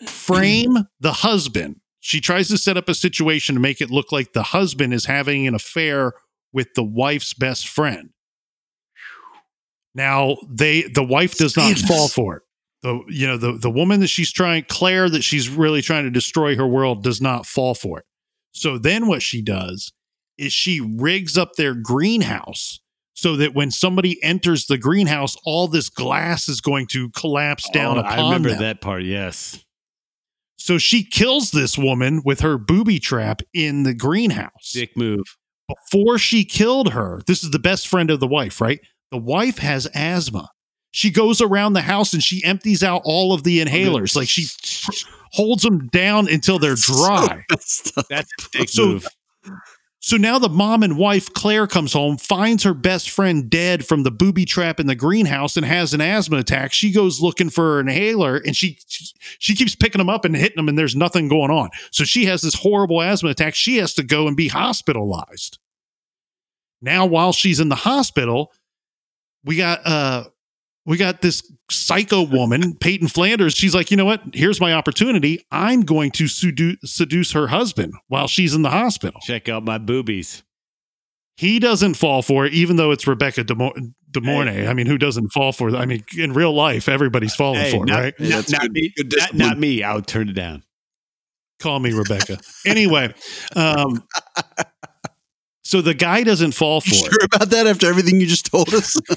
B: frame the husband she tries to set up a situation to make it look like the husband is having an affair with the wife's best friend now they the wife does not fall for it the you know the the woman that she's trying claire that she's really trying to destroy her world does not fall for it so then what she does is she rigs up their greenhouse so that when somebody enters the greenhouse, all this glass is going to collapse down
C: Oh,
B: upon
C: I remember
B: them.
C: that part. Yes.
B: So she kills this woman with her booby trap in the greenhouse.
C: Dick move.
B: Before she killed her, this is the best friend of the wife, right? The wife has asthma. She goes around the house and she empties out all of the inhalers. Like she [LAUGHS] holds them down until they're dry.
A: Messed.
C: That's a dick
B: So-
C: move.
B: So now the mom and wife, Claire, comes home, finds her best friend dead from the booby trap in the greenhouse and has an asthma attack. She goes looking for an inhaler and she, she she keeps picking them up and hitting them and there's nothing going on. So she has this horrible asthma attack. She has to go and be hospitalized. Now while she's in the hospital, we got uh we got this psycho woman, Peyton Flanders. She's like, you know what? Here's my opportunity. I'm going to sedu- seduce her husband while she's in the hospital.
C: Check out my boobies.
B: He doesn't fall for it, even though it's Rebecca De, Mo- De Mornay. I mean, who doesn't fall for it? I mean, in real life, everybody's falling
C: Hey,
B: for it,
C: not,
B: right?
C: Not,
A: that's
C: not
A: good-
C: me.
A: good
C: Not, not me. I would turn it down.
B: Call me Rebecca. anyway, um, [LAUGHS] so the guy doesn't fall for it.
A: sure about that after everything you just told us? [LAUGHS]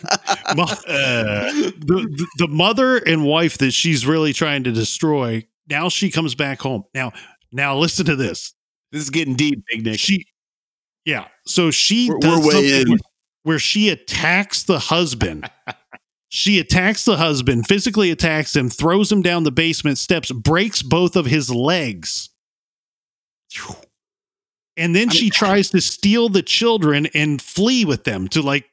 B: Uh, the, the the mother and wife that she's really trying to destroy. Now she comes back home. Now, now listen to this.
C: This is getting deep, Big Nick.
B: She, yeah. So she
A: We're-
B: does
A: we're way in.
B: where- where she attacks the husband. [LAUGHS] she attacks the husband, physically attacks him, throws him down the basement steps, breaks both of his legs. And then she tries to steal the children and flee with them to like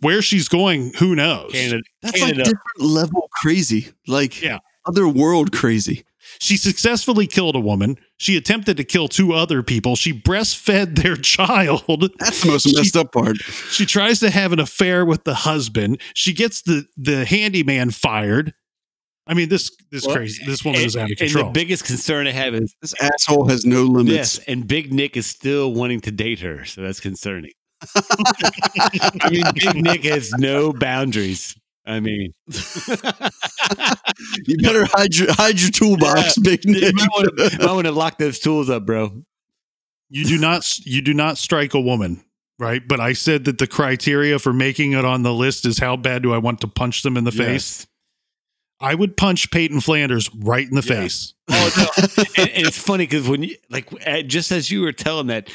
B: where she's going, who knows?
C: Canada.
A: That's
C: Canada.
A: like different level crazy. Like
B: Yeah.
A: other world crazy.
B: She successfully killed a woman. She attempted to kill two other people. She breastfed [LAUGHS] their child.
A: That's the most
B: She-
A: messed up part.
B: She tries to have an affair with the husband. She gets the the handyman fired. I mean, this this
C: Well,
B: crazy. This woman
C: and,
B: is out of
C: and
B: control.
C: the biggest concern I have is
A: This asshole has no limits.
C: yes, and Big Nick is still wanting to date her, so that's concerning. [LAUGHS] I mean, Big Nick has no boundaries. I mean, [LAUGHS]
A: You better hide your hide your toolbox, big Nick.
C: might want to might [LAUGHS] want to lock those tools up, bro.
B: you do not you do not strike a woman, right? But I said that the criteria for making it on the list is how bad do I want to punch them in the face?
C: Yes.
B: I would punch Peyton Flanders right in the
C: Yeah.
B: face. [LAUGHS]
C: Oh no, and, and it's funny because when you like, just as you were telling that,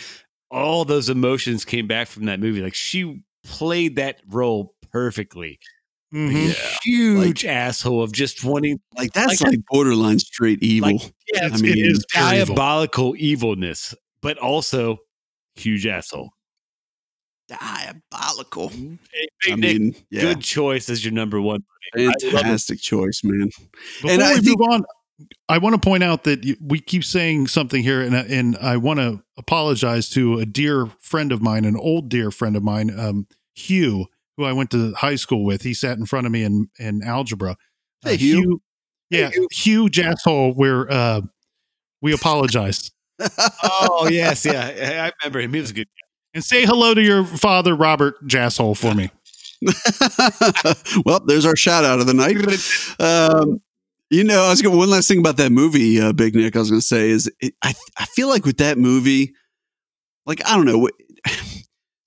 C: all those emotions came back from that movie. Like she played that role perfectly.
B: Mhm.
C: huge asshole of just wanting
A: Like that's
C: Like-
A: like, borderline straight evil.
C: like yeah,
A: I
B: It's-
A: mean,
B: it is pure evil.
C: diabolical evilness, but also huge asshole.
A: Diabolical.
C: Hey,
A: I
C: Nick,
A: mean, yeah,
C: good choice as your number one. I love it.
A: fantastic choice, man.
B: Before
A: And I
B: we
A: think-
B: move on, I want to point out that we keep saying something here, and, I- and I want to apologize to a dear friend of mine, an old dear friend of mine, um, Hugh, who I went to high school with. He sat in front of me in, in algebra. Uh,
A: Hey, Hugh.
B: yeah, Hugh Jasshole. Where uh, we apologize [LAUGHS]
C: Oh yes, yeah, I I remember him. He was a good.
B: And say hello to your father, Robert Jasshole, for me. [LAUGHS]
A: well, there's our shout out of the night. Um, you know, I was going one last thing about that movie, uh, Big Nick. I was going to say is it, I I feel like with that movie, like I don't know, [SIGHS]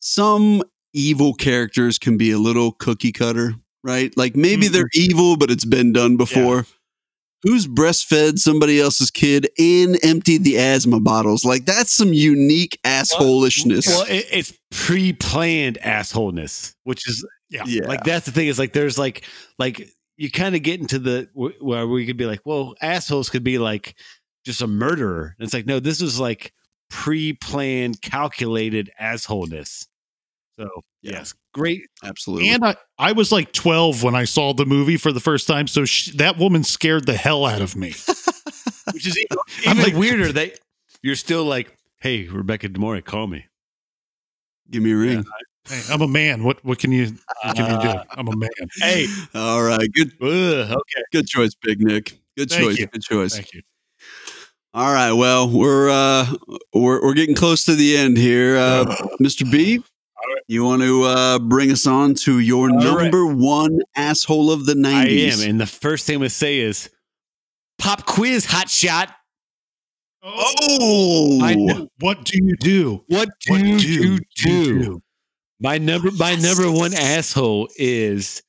A: some evil characters can be a little cookie cutter, right? Like maybe they're evil, but it's been done before. Who's breastfed somebody else's kid and emptied the asthma bottles? Like that's some unique assholishness.
C: Well, it, it's pre-planned assholeness, which is
B: Yeah.
A: yeah,
C: like that's the thing. Is like there's like like you kind of get into the where we could be like, well, assholes could be like just a murderer. And it's like no, this is like pre-planned, calculated assholeness. So
A: Yeah.
C: yes, great.
A: absolutely.
B: And I, I was like 12 when I saw the movie for the first time. So sh- that woman scared the hell out of me. [LAUGHS]
C: Which is even,
B: I'm
C: even
B: like-
C: weirder that you're still like, hey, Rebecca Demore, call me.
A: Give me a ring.
B: Hey, I'm a man. What what can you what can you do?
C: Uh,
B: I'm a man.
C: Hey,
A: All right, good
C: ugh, okay.
A: good choice, Big Nick. Good
B: Thank
A: choice.
B: you.
A: Good choice.
B: Thank you.
A: All right. Well, we're uh we're we're getting close to the end here. Uh [SIGHS] Mr. B, you want to uh bring us on to your
C: All right.
A: number one asshole of the 90s?
C: I am. And the first thing I'm going to say is pop quiz, hot shot.
A: Oh,
C: I.
B: What do you do?
C: What do,
B: What
C: you do? My number, my number one asshole is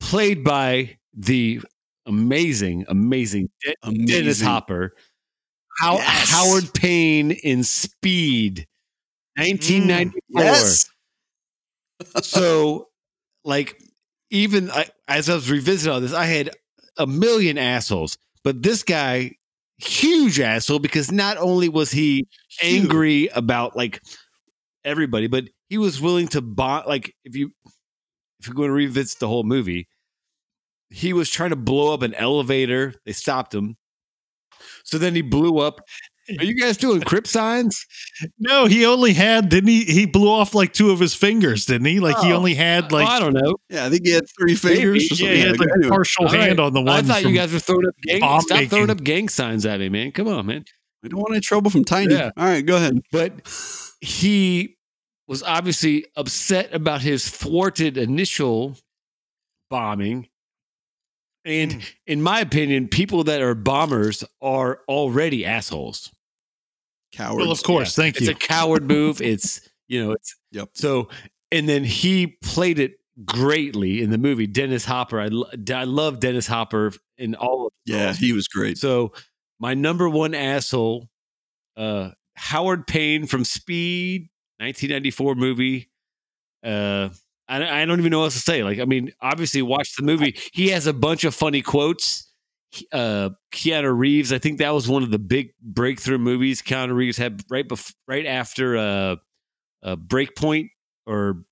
C: played by the amazing, amazing De- Dennis Hopper, How,
A: Yes.
C: Howard Payne in Speed, 1994.
A: Yes. [LAUGHS]
C: so like even I, as I was revisiting all this, I had a million assholes, but this guy, huge asshole, because not only was he angry about like everybody, but he was willing to bond. Like if you if you're going to revisit the whole movie, he was trying to blow up an elevator. They stopped him. So then he blew up. Are you guys doing crip signs?
B: No, he only had didn't he? He blew off like two of his fingers, didn't he? Like he
C: Oh.
B: only had like
C: oh, I don't know.
A: Yeah, I think he had three fingers. or
B: yeah, he had like
A: Anyway.
B: partial
C: All right.
B: hand on the one.
C: I thought you guys were throwing up gang.
B: bomb
C: Stop throwing up gang signs at me, man. Come on, man.
A: we don't want any trouble from Tiny.
C: Yeah.
A: All right, go ahead.
C: But he was obviously upset about his thwarted initial bombing. And
B: Hmm.
C: in my opinion, people that are bombers are already assholes.
A: Cowards.
B: well, of course. Thank
C: It's
B: you.
C: It's a coward move. It's you know, it's
A: Yep.
C: so. And then he played it greatly in the movie. Dennis Hopper. I I love Dennis Hopper in all of
A: Yeah,
C: roles.
A: he was great.
C: So my number one asshole, uh, Howard Payne from Speed, 1994 movie. Uh, I, I don't even know what else to say. Like, I mean, obviously, watch the movie. He has a bunch of funny quotes. He- Uh, Keanu Reeves, I think that was one of the big breakthrough movies Keanu Reeves had right bef- right after uh, uh, Breakpoint or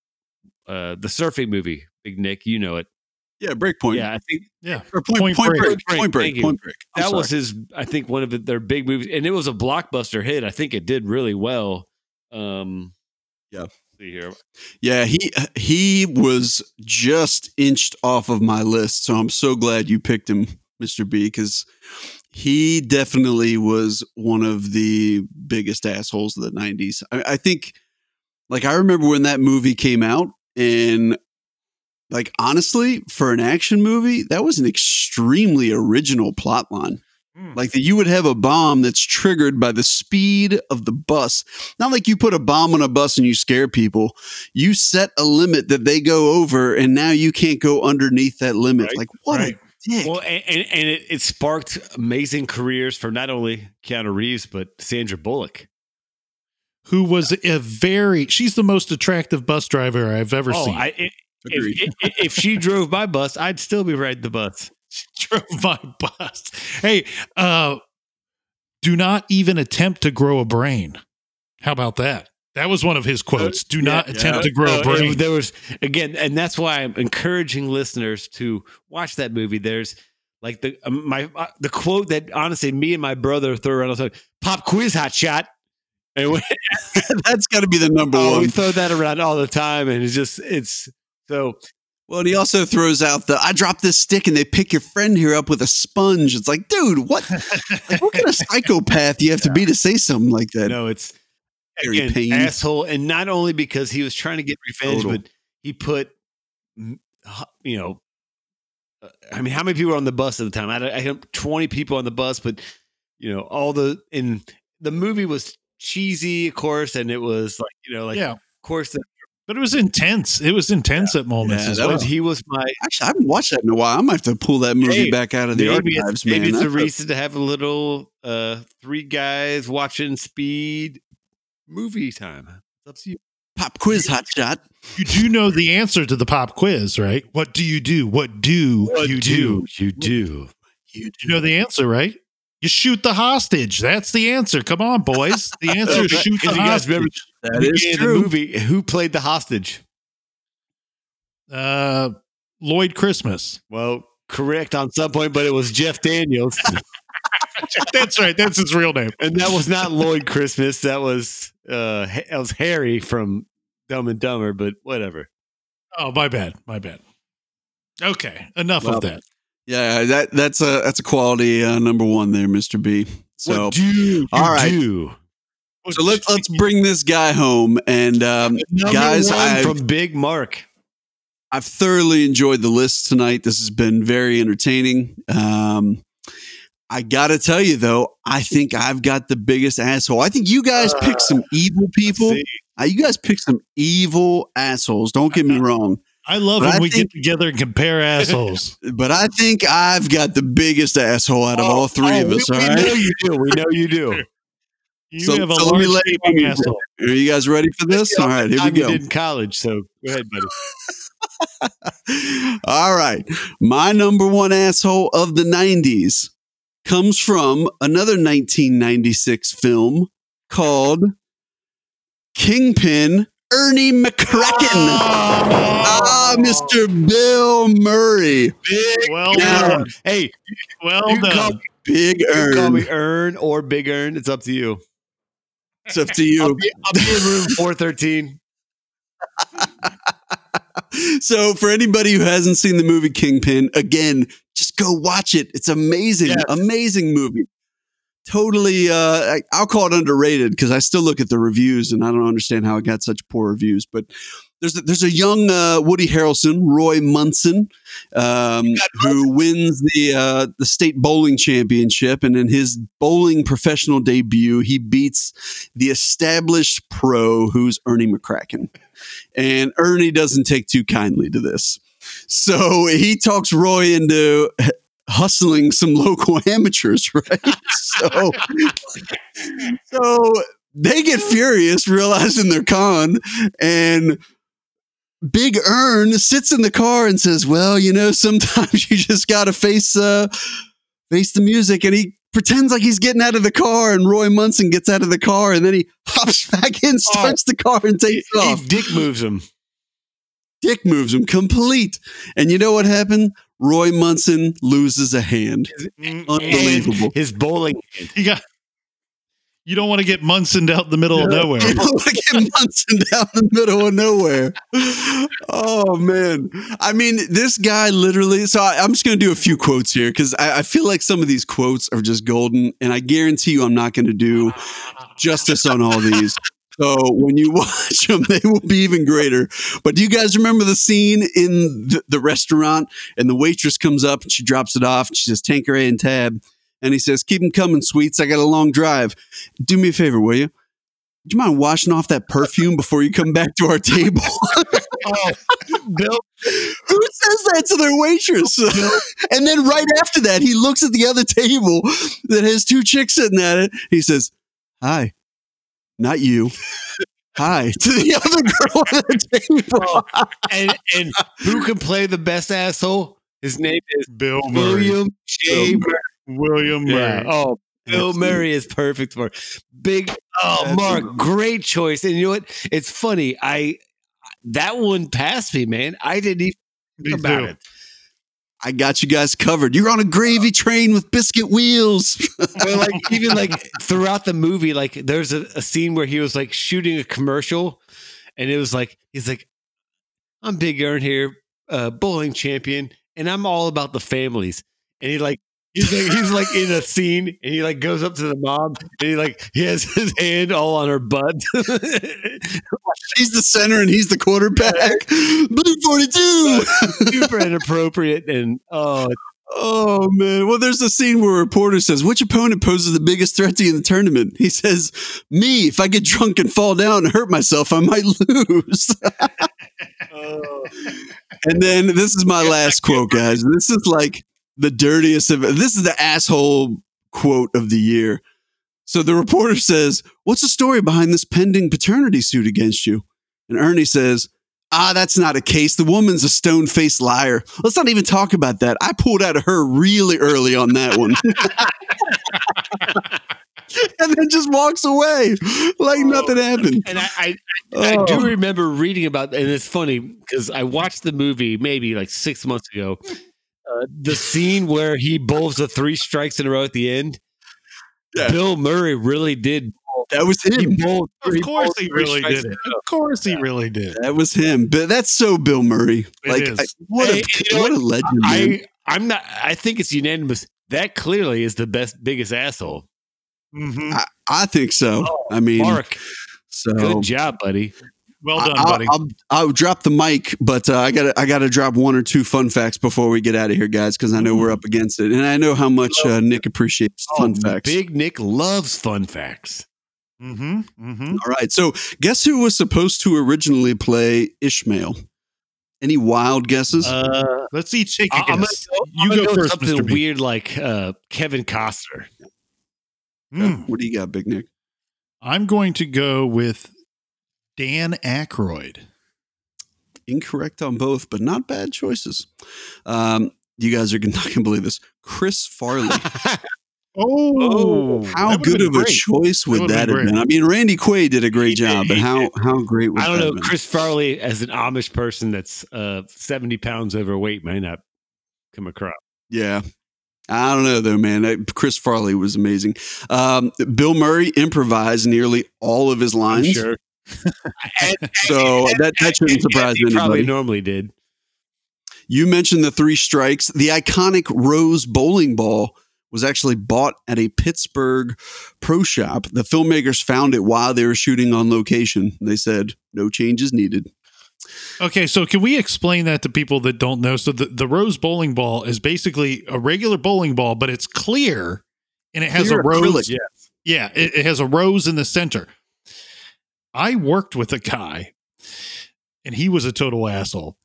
C: uh, the surfing movie. Big Nick, you know it.
A: Yeah, Breakpoint.
C: Yeah, I think
B: yeah.
A: Or point,
B: Point
A: point,
B: Break.
A: break.
C: Break.
A: Point break.
C: Thank you.
A: Point break. I'm
C: that
A: sorry.
C: was his i think one of the, their big movies and it was a blockbuster hit i think it did really well um
A: Yeah.
C: see here
A: Yeah, he he was just inched off of my list, so I'm so glad you picked him, Mr. B, because he definitely was one of the biggest assholes of the '90s. I, I think, like, I remember when that movie came out, and like honestly, for an action movie, that was an extremely original plot line.
B: Hmm.
A: Like that you would have a bomb that's triggered by the speed of the bus. Not like you put a bomb on a bus and you scare people. You set a limit that they go over, and now you can't go underneath that limit.
C: Right,
A: like what
B: right.
A: a dick.
C: well and, and, and it, it sparked amazing careers for not only keanu reeves but sandra bullock
B: Who was a very? She's the most attractive bus driver I've ever
C: oh
B: seen.
C: i it, if, if, if she [LAUGHS] drove my bus, I'd still be riding the bus.
B: She drove my bus. Hey, uh, do not even attempt to grow a brain. How about that? That was one of his quotes. Do not
C: Yeah,
B: attempt
C: yeah.
B: to grow
C: Uh,
B: a brain.
C: and There was again, and that's why I'm encouraging listeners to watch that movie. There's like the um, my uh, the quote that honestly me and my brother throw around all the time: "Pop quiz, hot shot." And we, [LAUGHS]
A: That's got to be the number
C: oh, we throw that around all the time, and it's just it's so
A: Well, and he also throws out the I dropped this stick and they pick your friend here up with a sponge. It's like, dude, what like, what kind of [LAUGHS] psychopath you have to be to say something like that?
C: no, it's
A: Harry
C: again
A: Payne.
C: asshole, and not only because he was trying to get revenge,
A: Total.
C: but he put you know. uh, I mean, how many people were on the bus at the time? I, don't- I had twenty people on the bus, but you know, all the in the movie was cheesy, of course, and it was like you know, like
B: yeah,
C: of course, that
B: but it was intense. It was intense at moments
A: Yeah,
B: as well.
C: was, he was my
A: Actually, I haven't watched that in a while. I might have to pull that movie
C: Hey,
A: back out of the
C: maybe
A: archives,
C: it's, maybe
A: man.
C: it's a reason to have a little uh three guys watching speed movie time. It's up to you.
A: pop quiz hot shot.
B: you do know the answer to the pop quiz, right? What do you do? What do you do?
C: You do.
A: You do.
B: You know the answer, right? You shoot the hostage. That's the answer. Come on, boys. The [LAUGHS] answer is shoot the hostage.
C: remember
A: That is true.
C: the movie who played the hostage?
B: Uh, Lloyd Christmas.
C: Well, correct on some point, but it was Jeff Daniels, [LAUGHS] [LAUGHS]
B: That's right. That's his real name.
C: and that was not Lloyd Christmas. That was uh, Ha- that was Harry from Dumb and Dumber. But whatever.
B: Oh, my bad. My bad. Okay, enough
A: Well,
B: of that.
A: Yeah, that that's a that's a quality uh, number one there, Mister B. So
C: what do you
A: all right.
C: do?
A: so let's let's bring this guy home, and um,
C: Number
A: guys, I've,
C: from Big Mark.
A: I've thoroughly enjoyed the list tonight. This has been very entertaining. Um, I gotta tell you though, I think I've got the biggest asshole. I think you guys pick some evil people. Uh, you guys pick some evil assholes. Don't get me wrong,
B: I love
A: But
B: when
A: I
B: we
A: think-
B: get together and compare assholes. [LAUGHS]
A: but I think I've got the biggest asshole out of all three of
C: Oh,
A: us.
C: We,
A: all
C: we
A: right,
C: know you do. We know you do. [LAUGHS]
B: You
A: So-
B: have a
A: so let
B: large
A: lay it on
B: gaping
A: you.
B: asshole.
A: are you guys ready for this? All right, here we go.
C: in college. So go ahead, buddy. [LAUGHS]
A: All right. My number one asshole of the 90s comes from another 1996 film called Kingpin Ernie McCracken. Ah, Mr. Bill Murray.
B: Well
A: Yeah.
B: done.
C: Hey,
B: Well
C: you can call,
B: done.
A: Big
C: you can call me Earn or Big Earn. It's up to you.
A: It's up to
C: I'll
A: you.
C: be, I'll be in room [LAUGHS] 413.
A: So, for anybody who hasn't seen the movie Kingpin, again, just go watch it. It's amazing,
C: Yes.
A: amazing movie. Totally, uh, I'll call it underrated because I still look at the reviews and I don't understand how it got such poor reviews. But there's a, there's a young uh, Woody Harrelson, Roy Munson, um, who wins the uh, the state bowling championship, and in his bowling professional debut, he beats the established pro, who's Ernie McCracken. And Ernie doesn't take too kindly to this. So he talks Roy into hustling some local [LAUGHS] amateurs, right? so, so they get furious, realizing they're con, and Big Earn sits in the car and says, "Well, you know, sometimes you just got to face uh, face the music." And he pretends like he's getting out of the car, and Roy Munson gets out of the car, and then he hops back in, starts the car, and takes
C: He
A: off.
C: dick moves him.
A: Dick moves him complete. And you know what happened? Roy Munson loses a hand. Unbelievable.
C: His bowling hand.
B: You got. You don't want to get Munson out in the middle of nowhere.
A: You don't want to get [LAUGHS] Munson down the middle of nowhere. Oh man. I mean, this guy literally. So I, I'm just going to do a few quotes here because I, I feel like some of these quotes are just golden, and I guarantee you, I'm not going to do justice on all these. So when you [LAUGHS] watch them, they will be even greater. But do you guys remember the scene in the, the restaurant and the waitress comes up and she drops it off and she says Tanqueray and Tab, and he says, "Keep them coming, sweets. I got a long drive. Do me a favor, will you? Do you mind washing off that perfume before you come back to our table?" [LAUGHS]
C: Bill,
A: Who says that to their waitress? [LAUGHS] and then right after that, he looks at the other table that has two chicks sitting at it. He says, Hi, not you. [LAUGHS] hi [LAUGHS] to the other girl at the table.
C: and and who can play the best asshole? His name is
B: Bill Murray.
C: William J.
A: Bill
C: Murray.
B: William Murray.
C: Yeah. Oh, Bill
A: Absolutely.
C: Murray is perfect for big. Oh, Mark, great choice. And you know what? It's funny. I that one passed me, man. I didn't even
B: Me
C: about
B: too.
C: it.
A: I got you guys covered. You're on a gravy train with biscuit wheels. [LAUGHS]
C: Like even like throughout the movie, like there's a, a scene where he was like shooting a commercial, and it was like he's like, "I'm Big Earn here, uh, bowling champion, and I'm all about the families." And he like he's like he's like in a scene, and he like goes up to the mom, and he like he has his hand all on her butt. [LAUGHS]
A: he's the center and he's the quarterback. Blue 42. [LAUGHS]
C: Super inappropriate, and oh,
A: Oh man. Well, there's a scene where a reporter says, Which opponent poses the biggest threat to you in the tournament? He says, Me. If I get drunk and fall down and hurt myself, I might [LAUGHS] lose. and then this is my last quote, guys. This is like the dirtiest of this is the asshole quote of the year. So the reporter says, What's the story behind this pending paternity suit against you? And Ernie says, Ah, that's not a case. The woman's a stone faced liar. Let's not even talk about that. I pulled out of her really early on that one. [LAUGHS] and then just walks away like nothing happened.
C: and I, I, I
A: Oh.
C: do remember reading about, and it's funny because I watched the movie maybe like six months ago. Uh, the scene where he bowls the three strikes in a row at the end.
A: Yeah.
C: Bill Murray really did.
A: That was
C: He
A: him.
C: bowled,
B: Of
C: he
B: course he really did it. Of course he really did.
A: That was him. But that's so Bill Murray.
B: It
A: like
B: is.
A: I- what a
C: Hey, you know
A: what a legend. man.
C: I, I'm not. I think it's unanimous. That clearly is the best, biggest asshole.
B: Mhm.
A: I, I think so. I mean,
C: Mark,
A: so
C: good job, buddy.
B: Well done,
A: I'll,
B: buddy.
A: I'll, I'll drop the mic, but uh, I got to I got to drop one or two fun facts before we get out of here, guys, because I know we're up against it, and I know how much uh, Nick appreciates fun
C: Oh,
A: facts.
C: Big Nick loves fun facts.
B: mm-hmm. Mm-hmm.
A: All right, so guess who was supposed to originally play Ishmael? Any wild guesses?
C: Uh,
B: Let's see. take a
C: I- I'm gonna
B: guess.
C: go,
B: you
C: I'm
B: go,
C: go
B: first,
C: Something
B: Mr. B.
C: weird like uh, Kevin Costner.
B: Mm.
A: what do you got, Big Nick?
B: I'm going to go with Dan Aykroyd.
A: Incorrect on both, but not bad choices. Um, you guys are [LAUGHS] not going to believe this. Chris Farley. [LAUGHS]
B: Oh,
A: How good
B: been
A: of a choice would
B: would've
A: that have been? I mean, Randy Quaid did a great
C: He did,
A: job, but how
C: did.
A: how great would
C: I don't know.
A: been?
C: Chris Farley, as an Amish person that's uh, 70 pounds overweight, may not come across.
A: Yeah. I don't know though, man. Uh, Chris Farley was amazing. Um, Bill Murray improvised nearly all of his
C: I'm
A: lines,
C: sure. [LAUGHS]
A: so that that shouldn't surprise
C: he probably normally did.
A: You mentioned the three strikes. The iconic Rose bowling ball was actually bought at a Pittsburgh pro shop. The filmmakers found it while they were shooting on location. They said no changes needed.
B: Okay, so can we explain that to people that don't know? So the, the rose bowling ball is basically a regular bowling ball, but it's clear and it has
A: Clear
B: a rose.
A: acrylic.
B: Yeah, yeah, it, it has a rose in the center. I worked with a guy, and he was a total asshole.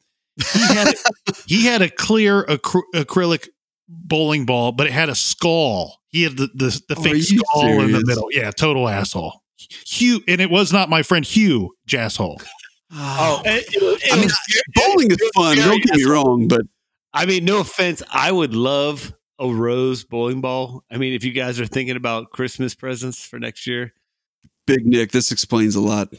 B: He had [LAUGHS] he had a clear acry- acrylic bowling ball, but it had a skull. He had the the, the
A: Oh,
B: fake
A: are you
B: skull in the middle. Yeah, total asshole. Hugh, and it was not my friend Hugh Jasshole. Ah.
C: Oh, it- it
A: I mean,
C: was-
A: bowling is fun. Don't get me wrong, but
C: I mean, no offense. I would love a rose bowling ball. I mean, if you guys are thinking about Christmas presents for next year,
A: Big Nick, this explains a lot.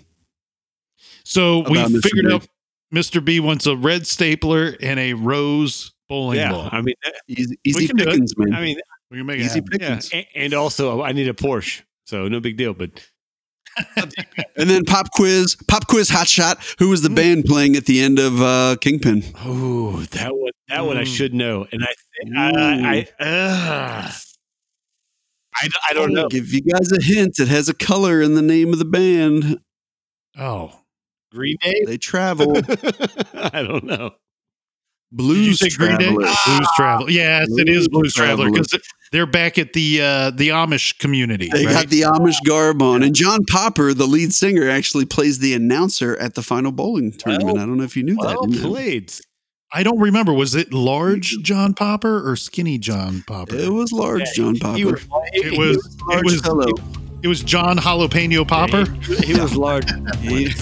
B: So we
A: Mr.
B: figured
A: B.
B: out Mr. B wants a red stapler and a rose bowling
C: yeah.
B: ball.
C: I mean, that-
A: Easy, easy
B: can do it.
A: pickings, man.
C: I mean,
B: we can make it
A: easy
B: happen.
C: yeah.
A: pickings.
C: A- And also, I need a Porsche, so no big deal. But [LAUGHS]
A: And then pop quiz, pop quiz, hot shot. Who was the band playing at the end of uh, Kingpin?
C: oh, that one, that one, I
B: Mm.
C: should know. And I, think I, I, uh, I, I don't know.
A: Give you guys a hint. It has a color in the name of the band.
B: Oh,
C: Green Day.
A: They travel. [LAUGHS]
C: I don't know.
A: Blues
B: did you say Green Day?
A: Traveler.
B: Blues Traveler. Yes, it is
A: Blues
B: Blues Traveler
A: Traveler.
B: because they're back at the uh, the Amish community.
A: They
B: right?
A: got the Amish garb on. And John Popper, the lead singer, actually plays the announcer at the final bowling tournament. I don't know if you knew that.
C: Well
A: you know.
C: played.
B: I don't remember. Was it large mm-hmm. John Popper or skinny John Popper?
A: It was large, John Popper.
C: He was,
B: It was. It
A: large
B: was.
A: fellow.
B: It was John Jalapeno Popper.
C: He, he was large. [LAUGHS]
A: He,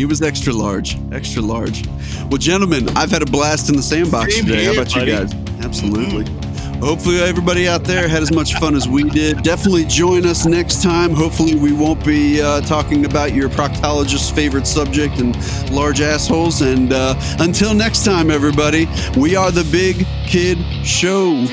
A: he was extra large, extra large. Well, gentlemen, I've had a blast in the sandbox
C: Same
A: today. How
C: here,
A: about you guys? Absolutely. Mm-hmm. Hopefully, everybody out there had as much fun as we did. Definitely join us next time. Hopefully, we won't be uh, talking about your proctologist's favorite subject and large assholes. And uh, until next time, everybody, we are the Big Kid Show.